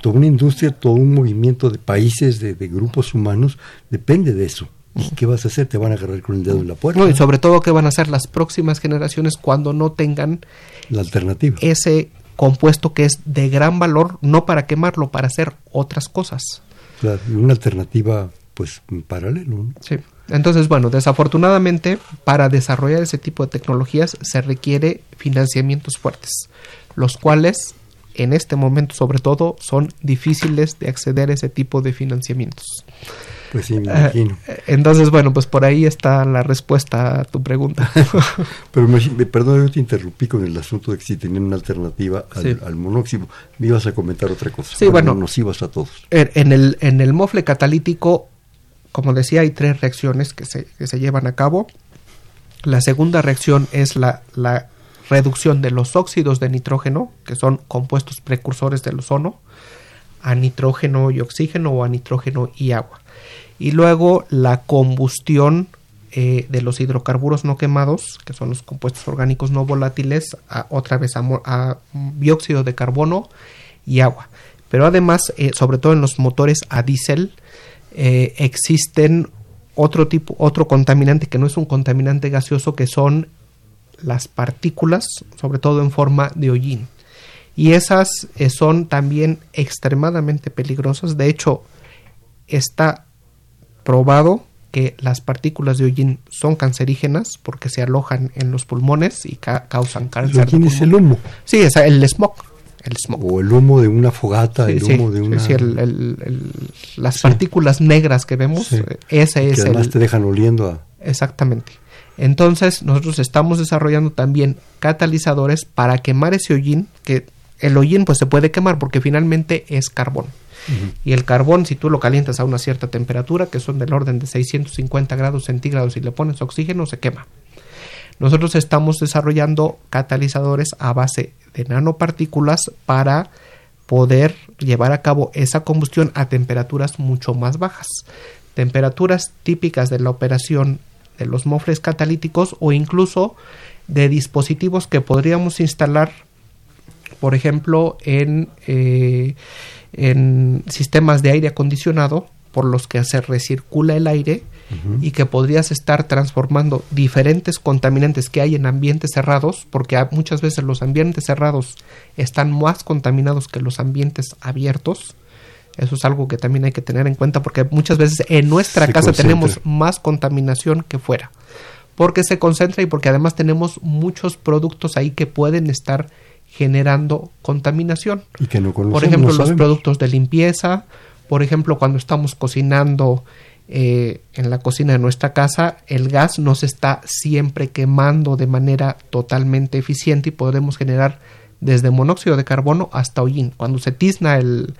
Speaker 3: toda una industria, todo un movimiento de países, de, grupos humanos, depende de eso. ¿Y qué vas a hacer? Te van a agarrar con el dedo en la puerta.
Speaker 4: No, y sobre todo, ¿qué van a hacer las próximas generaciones cuando no tengan
Speaker 3: la alternativa?
Speaker 4: Ese compuesto que es de gran valor, no para quemarlo, para hacer otras cosas.
Speaker 3: Claro, una alternativa pues paralelo.
Speaker 4: Sí. Entonces, bueno, desafortunadamente para desarrollar ese tipo de tecnologías se requiere financiamientos fuertes, los cuales en este momento sobre todo son difíciles de acceder a ese tipo de financiamientos.
Speaker 3: Pues sí, me imagino.
Speaker 4: Eh, entonces, bueno, pues por ahí está la respuesta a tu pregunta.
Speaker 3: Pero me, perdón, yo te interrumpí con el asunto de que si tenían una alternativa al, monóxido. Me ibas a comentar otra cosa.
Speaker 4: Sí, bueno.
Speaker 3: Nocivas a todos.
Speaker 4: En el, en el mofle catalítico, como decía, hay tres reacciones que se, que se llevan a cabo. La segunda reacción es la, la reducción de los óxidos de nitrógeno, que son compuestos precursores del ozono, a nitrógeno y oxígeno o a nitrógeno y agua y luego la combustión eh, de los hidrocarburos no quemados, que son los compuestos orgánicos no volátiles, a, otra vez a, dióxido de carbono y agua. Pero además, eh, sobre todo en los motores a diésel, eh, existen otro tipo, otro contaminante que no es un contaminante gaseoso, que son las partículas, sobre todo en forma de hollín. Y esas son también extremadamente peligrosas. De hecho, está probado que las partículas de hollín son cancerígenas porque se alojan en los pulmones y causan cáncer.
Speaker 3: ¿El es el humo?
Speaker 4: Sí, es el smog. El.
Speaker 3: O el humo de una fogata, el humo de una...
Speaker 4: Sí, las partículas negras que vemos, ese es
Speaker 3: que además te dejan oliendo a...
Speaker 4: Exactamente. Entonces, nosotros estamos desarrollando también catalizadores para quemar ese hollín, que el hollín pues se puede quemar porque finalmente es carbón. Y el carbón, si tú lo calientas a una cierta temperatura, que son del orden de 650 grados centígrados y le pones oxígeno, se quema. Nosotros estamos desarrollando catalizadores a base de nanopartículas para poder llevar a cabo esa combustión a temperaturas mucho más bajas. Temperaturas típicas de la operación de los mofles catalíticos o incluso de dispositivos que podríamos instalar, por ejemplo, en eh, en sistemas de aire acondicionado por los que se recircula el aire y que podrías estar transformando diferentes contaminantes que hay en ambientes cerrados, porque muchas veces los ambientes cerrados están más contaminados que los ambientes abiertos. Eso es algo que también hay que tener en cuenta porque muchas veces en nuestra casa tenemos más contaminación que fuera. Porque se concentra y porque además tenemos muchos productos ahí que pueden estar generando contaminación.
Speaker 3: Y que no
Speaker 4: por ejemplo, los productos de limpieza, por ejemplo, cuando estamos cocinando eh, en la cocina de nuestra casa, el gas no se está siempre quemando de manera totalmente eficiente y podemos generar desde monóxido de carbono hasta hollín. Cuando se tizna el,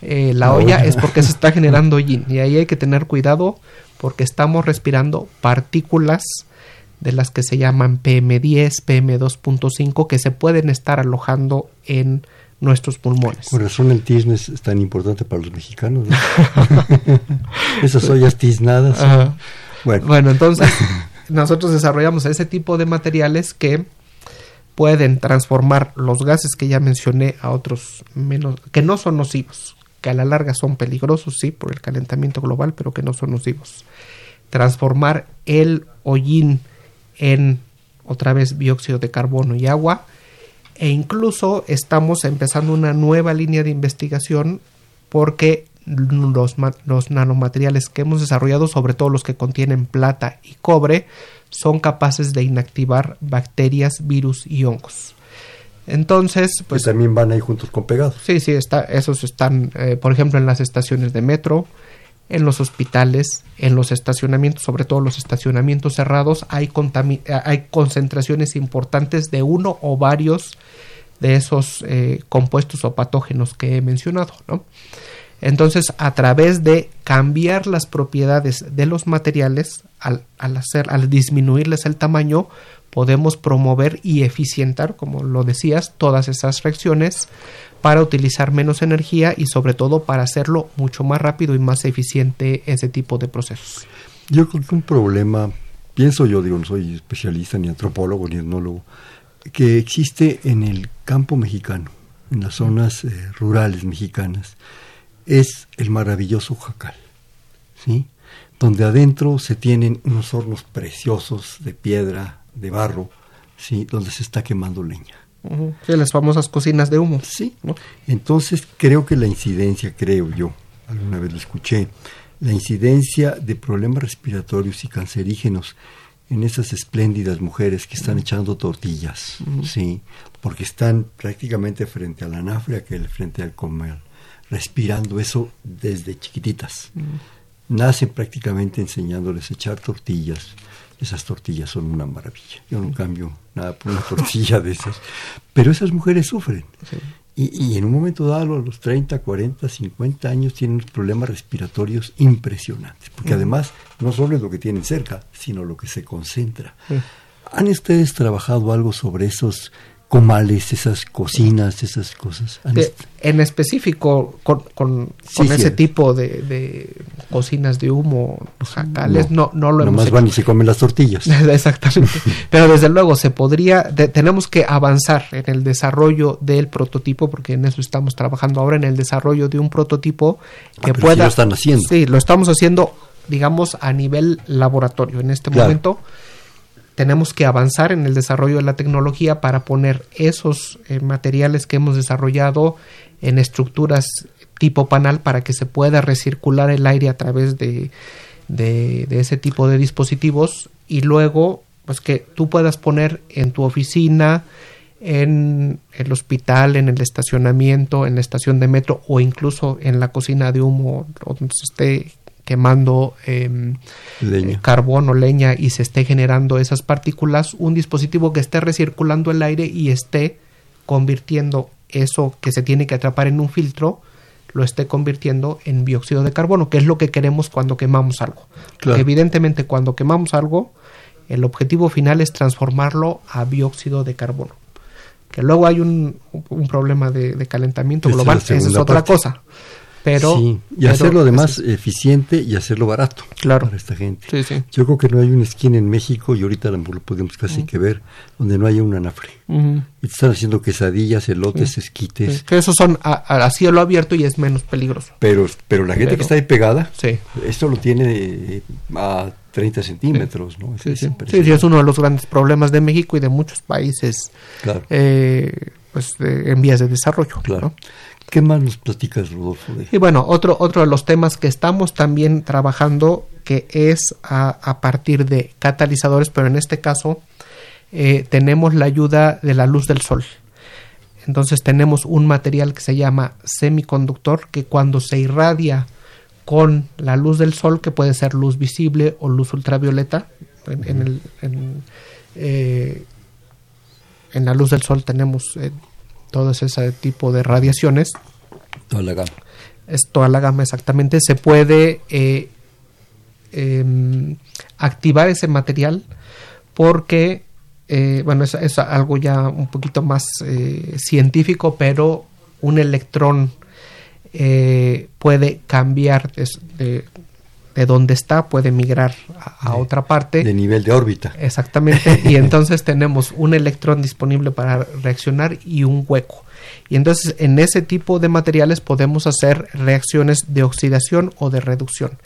Speaker 4: eh, la, olla, es porque se está generando hollín y ahí hay que tener cuidado porque estamos respirando partículas de las que se llaman PM10, PM2.5, que se pueden estar alojando en nuestros pulmones.
Speaker 3: Por razón el tizne es tan importante para los mexicanos. Esas ollas tiznadas.
Speaker 4: Bueno. bueno, entonces nosotros desarrollamos ese tipo de materiales que pueden transformar los gases que ya mencioné a otros menos, que no son nocivos, que a la larga son peligrosos, sí, por el calentamiento global, pero que no son nocivos. Transformar el hollín en otra vez dióxido de carbono y agua e incluso estamos empezando una nueva línea de investigación porque los, los, nanomateriales que hemos desarrollado, sobre todo los que contienen plata y cobre, son capaces de inactivar bacterias, virus y hongos. Entonces,
Speaker 3: pues... también van ahí juntos con pegados.
Speaker 4: Sí, sí, está, esos están, eh, por ejemplo, en las estaciones de metro, en los hospitales, en los estacionamientos, sobre todo los estacionamientos cerrados, hay, hay concentraciones importantes de uno o varios de esos eh, compuestos o patógenos que he mencionado, ¿no? Entonces, a través de cambiar las propiedades de los materiales, al, al, hacer, al disminuirles el tamaño, podemos promover y eficientar, como lo decías, todas esas reacciones para utilizar menos energía y sobre todo para hacerlo mucho más rápido y más eficiente ese tipo de procesos.
Speaker 3: Yo creo que un problema, pienso yo, digo, no soy especialista ni antropólogo ni etnólogo, que existe en el campo mexicano, en las zonas eh, rurales mexicanas, es el maravilloso jacal, ¿sí? donde adentro se tienen unos hornos preciosos de piedra, de barro, ¿sí? donde se está quemando leña.
Speaker 4: Sí, las famosas cocinas de humo.
Speaker 3: Sí. Entonces creo que la incidencia, creo yo, alguna vez lo escuché, la incidencia de problemas respiratorios y cancerígenos en esas espléndidas mujeres que están echando tortillas, sí, porque están prácticamente frente al anafre, que frente al comer, respirando eso desde chiquititas. Nacen prácticamente enseñándoles a echar tortillas. Esas tortillas son una maravilla. Yo no cambio nada por una tortilla de esas. Pero esas mujeres sufren. Y, en un momento dado, a los 30, 40, 50 años, tienen problemas respiratorios impresionantes, porque además no solo es lo que tienen cerca, sino lo que se concentra. ¿Han ustedes trabajado algo sobre esos comales, esas cocinas, esas cosas.
Speaker 4: en específico, con, con, ese tipo de, cocinas de humo, jacales, no, no, lo
Speaker 3: hemos van y se comen las tortillas.
Speaker 4: Exactamente. Pero desde luego se podría, tenemos que avanzar en el desarrollo del prototipo, porque en eso estamos trabajando ahora, en el desarrollo de un prototipo ah, que pueda...
Speaker 3: lo están haciendo.
Speaker 4: Sí, lo estamos haciendo, digamos, a nivel laboratorio en este momento tenemos que avanzar en el desarrollo de la tecnología para poner esos eh, materiales que hemos desarrollado en estructuras tipo panal para que se pueda recircular el aire a través de, de, ese tipo de dispositivos y luego pues que tú puedas poner en tu oficina, en el hospital, en el estacionamiento, en la estación de metro o incluso en la cocina de humo donde se esté quemando em, eh, carbón o leña y se esté generando esas partículas, un dispositivo que esté recirculando el aire y esté convirtiendo eso que se tiene que atrapar en un filtro, lo esté convirtiendo en dióxido de carbono, que es lo que queremos cuando quemamos algo. Evidentemente, cuando quemamos algo, el objetivo final es transformarlo a dióxido de carbono. Que luego hay un, problema de, calentamiento global, esa es otra cosa pero
Speaker 3: sí, y hacerlo además eficiente y hacerlo barato
Speaker 4: claro.
Speaker 3: para esta gente. Yo creo que no hay una esquina en México y ahorita lo podemos casi que ver donde no haya un anafre. Y te están haciendo quesadillas, elotes, esquites.
Speaker 4: Que esos son a, cielo abierto y es menos peligroso.
Speaker 3: Pero pero la gente que está ahí pegada, esto lo tiene eh, a 30 centímetros, ¿no?
Speaker 4: sí, sí. es uno de los grandes problemas de México y de muchos países eh, pues, en vías de desarrollo.
Speaker 3: Claro. ¿Qué más nos platicas, Rodolfo?
Speaker 4: Y bueno, otro, otro de los temas que estamos también trabajando, que es a, partir de catalizadores, pero en este caso eh, tenemos la ayuda de la luz del sol. Entonces tenemos un material que se llama semiconductor, que cuando se irradia con la luz del sol, que puede ser luz visible o luz ultravioleta, en, el, eh, en, la luz del sol tenemos eh, todo ese tipo de radiaciones.
Speaker 3: Toda la gama.
Speaker 4: Es toda la gama exactamente. Se puede eh, em, activar ese material porque, eh, bueno, es, algo ya un poquito más eh, científico, pero un electrón puede cambiar de, de donde está puede migrar a, otra parte.
Speaker 3: De nivel de órbita.
Speaker 4: Exactamente. y entonces tenemos un electrón disponible para reaccionar y un hueco. Y entonces en ese tipo de materiales podemos hacer reacciones de oxidación o de reducción.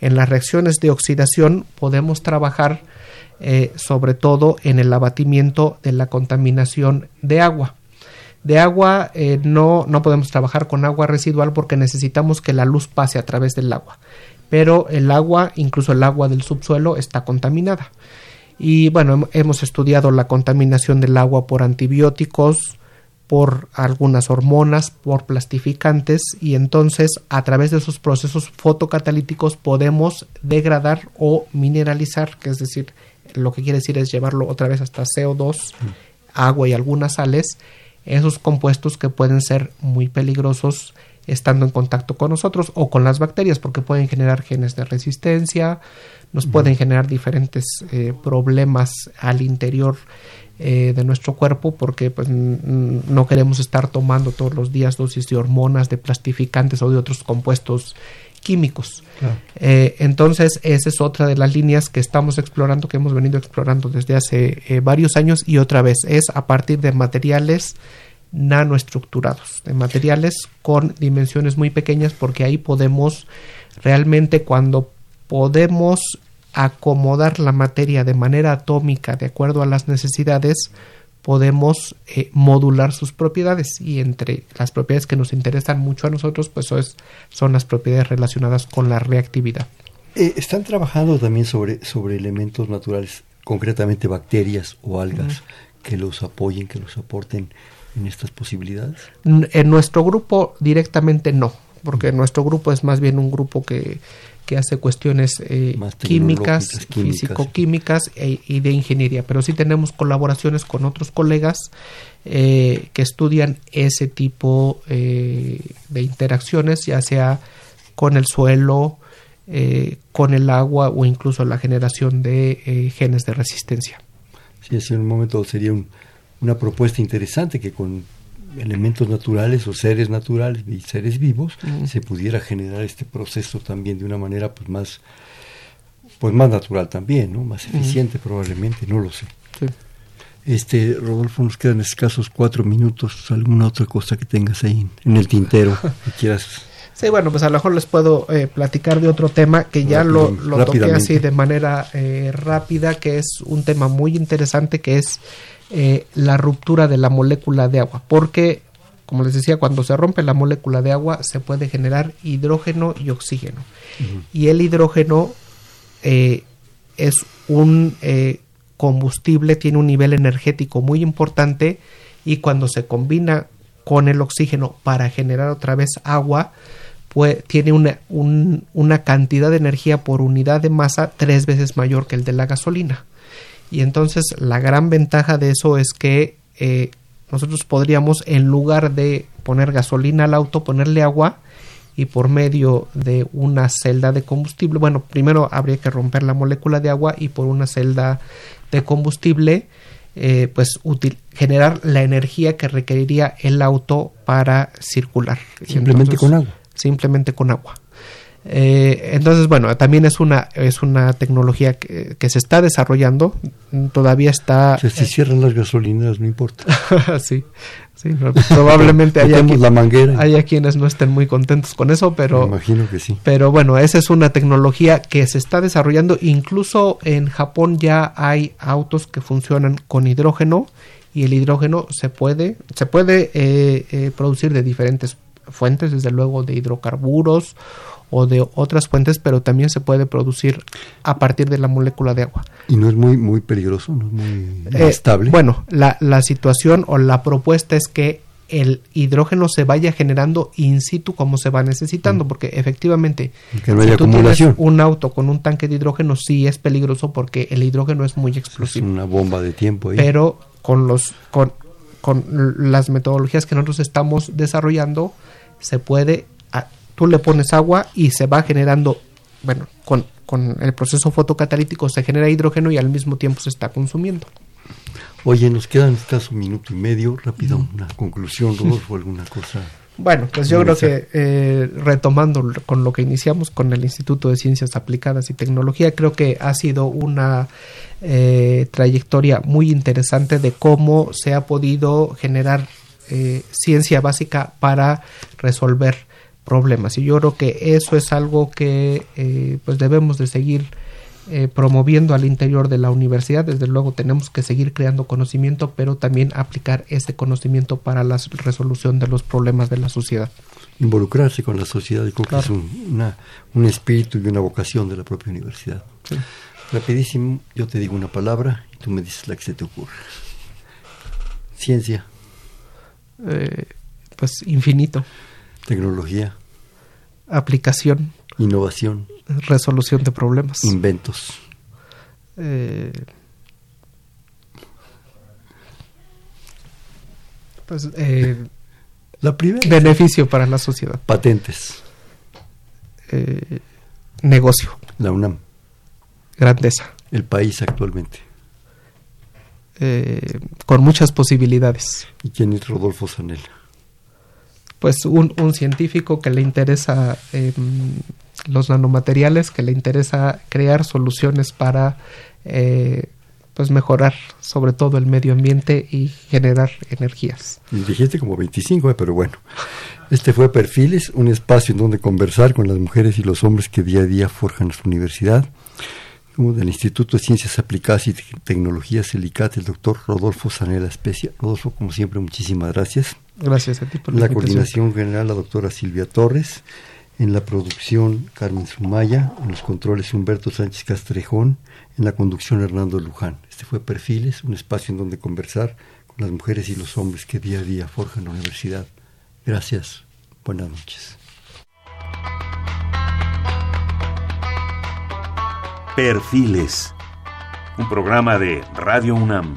Speaker 4: En las reacciones de oxidación podemos trabajar eh, sobre todo en el abatimiento de la contaminación de agua. De agua eh, no, no podemos trabajar con agua residual porque necesitamos que la luz pase a través del agua pero el agua, incluso el agua del subsuelo, está contaminada. Y bueno, hemos estudiado la contaminación del agua por antibióticos, por algunas hormonas, por plastificantes y entonces a través de esos procesos fotocatalíticos podemos degradar o mineralizar, que es decir, lo que quiere decir es llevarlo otra vez hasta CO2, agua y algunas sales, esos compuestos que pueden ser muy peligrosos estando en contacto con nosotros o con las bacterias porque pueden generar genes de resistencia, nos pueden generar diferentes eh, problemas al interior eh, de nuestro cuerpo porque pues no queremos estar tomando todos los días dosis de hormonas, de plastificantes o de otros compuestos químicos. Eh, entonces, esa es otra de las líneas que estamos explorando, que hemos venido explorando desde hace varios años y otra vez es a partir de materiales nanoestructurados, de materiales con dimensiones muy pequeñas, porque ahí podemos realmente cuando podemos acomodar la materia de manera atómica de acuerdo a las necesidades, podemos eh, modular sus propiedades y entre las propiedades que nos interesan mucho a nosotros pues son las propiedades relacionadas con la reactividad.
Speaker 3: Eh, están trabajando también sobre, sobre elementos naturales, concretamente bacterias o algas, que los apoyen, que los aporten en estas posibilidades.
Speaker 4: En nuestro grupo directamente no, porque nuestro grupo es más bien un grupo que, que hace cuestiones eh, químicas, físico-químicas e, y de ingeniería, pero sí tenemos colaboraciones con otros colegas eh, que estudian ese tipo eh, de interacciones, ya sea con el suelo, con el agua o incluso la generación de genes de resistencia.
Speaker 3: Sí, en un momento sería una propuesta interesante que con elementos naturales o seres naturales y seres vivos se pudiera generar este proceso también de una manera pues más pues más natural también no más eficiente probablemente no lo sé. Este Rodolfo nos quedan escasos cuatro minutos. Alguna otra cosa que tengas ahí en, el tintero que quieras
Speaker 4: Sí, bueno, pues a lo mejor les puedo eh, platicar de otro tema que ya lo, lo toqué así de manera eh, rápida, que es un tema muy interesante, que es eh, la ruptura de la molécula de agua, porque, como les decía, cuando se rompe la molécula de agua se puede generar hidrógeno y oxígeno. Y el hidrógeno eh, es un eh, combustible, tiene un nivel energético muy importante y cuando se combina con el oxígeno para generar otra vez agua, pues, tiene una, una cantidad de energía por unidad de masa tres veces mayor que el de la gasolina. Y entonces la gran ventaja de eso es que eh, nosotros podríamos, en lugar de poner gasolina al auto, ponerle agua y por medio de una celda de combustible, bueno, primero habría que romper la molécula de agua y por una celda de combustible, eh, pues generar la energía que requeriría el auto para circular.
Speaker 3: Simplemente con agua.
Speaker 4: Simplemente con agua. Eh, entonces, bueno, también es una, es una tecnología que, se está desarrollando, todavía está...
Speaker 3: Si, cierran las gasolineras, no importa.
Speaker 4: sí, sí probablemente haya,
Speaker 3: la manguera.
Speaker 4: haya quienes no estén muy contentos con eso, pero...
Speaker 3: Me imagino que sí.
Speaker 4: Pero bueno, esa es una tecnología que se está desarrollando, incluso en Japón ya hay autos que funcionan con hidrógeno y el hidrógeno se puede, se puede eh, eh, producir de diferentes fuentes, desde luego de hidrocarburos o de otras fuentes, pero también se puede producir a partir de la molécula de agua.
Speaker 3: ¿Y no es muy, muy peligroso? ¿No es muy eh, estable?
Speaker 4: Bueno, la, la situación o la propuesta es que el hidrógeno se vaya generando in situ como se va necesitando, mm. porque efectivamente,
Speaker 3: que no si tú tienes
Speaker 4: un auto con un tanque de hidrógeno, sí es peligroso porque el hidrógeno es muy explosivo.
Speaker 3: Es una bomba de tiempo ahí.
Speaker 4: Pero con los con, con las metodologías que nosotros estamos desarrollando, se puede tú le pones agua y se va generando, bueno, con, con el proceso fotocatalítico se genera hidrógeno y al mismo tiempo se está consumiendo.
Speaker 3: Oye, nos quedan escaso un minuto y medio, rápido, una conclusión, Rodolfo, alguna cosa.
Speaker 4: Bueno, pues yo creo que eh, retomando con lo que iniciamos con el Instituto de Ciencias Aplicadas y Tecnología, creo que ha sido una eh, trayectoria muy interesante de cómo se ha podido generar eh, ciencia básica para resolver problemas. Y yo creo que eso es algo que eh, pues debemos de seguir eh, promoviendo al interior de la universidad. Desde luego tenemos que seguir creando conocimiento, pero también aplicar ese conocimiento para la resolución de los problemas de la sociedad.
Speaker 3: Involucrarse con la sociedad, y creo que es un, un espíritu y una vocación de la propia universidad. Rapidísimo, yo te digo una palabra y tú me dices la que se te ocurre. Ciencia.
Speaker 4: Eh, pues infinito.
Speaker 3: Tecnología.
Speaker 4: Aplicación.
Speaker 3: Innovación.
Speaker 4: Resolución de problemas.
Speaker 3: Inventos.
Speaker 4: Eh, pues, eh,
Speaker 3: la primera.
Speaker 4: Beneficio para la sociedad.
Speaker 3: Patentes.
Speaker 4: Eh, negocio.
Speaker 3: La UNAM.
Speaker 4: Grandeza.
Speaker 3: El país actualmente.
Speaker 4: con muchas posibilidades.
Speaker 3: ¿Y quién es Rodolfo Sanel?
Speaker 4: Pues un, un científico que le interesa em, los nanomateriales, que le interesa crear soluciones para eh, pues mejorar sobre todo el medio ambiente y generar energías.
Speaker 3: dijiste como 25, eh, pero bueno. Este fue Perfiles, un espacio en donde conversar con las mujeres y los hombres que día a día forjan su universidad. del Instituto de Ciencias Aplicadas y Tecnologías, el ICAT, el doctor Rodolfo Sanela Especia. Rodolfo, como siempre, muchísimas gracias.
Speaker 4: Gracias a ti
Speaker 3: por la, la coordinación general, la doctora Silvia Torres. En la producción, Carmen Sumaya. En los controles, Humberto Sánchez Castrejón. En la conducción, Hernando Luján. Este fue Perfiles, un espacio en donde conversar con las mujeres y los hombres que día a día forjan la universidad. Gracias. Buenas noches.
Speaker 1: Perfiles, un programa de Radio UNAM.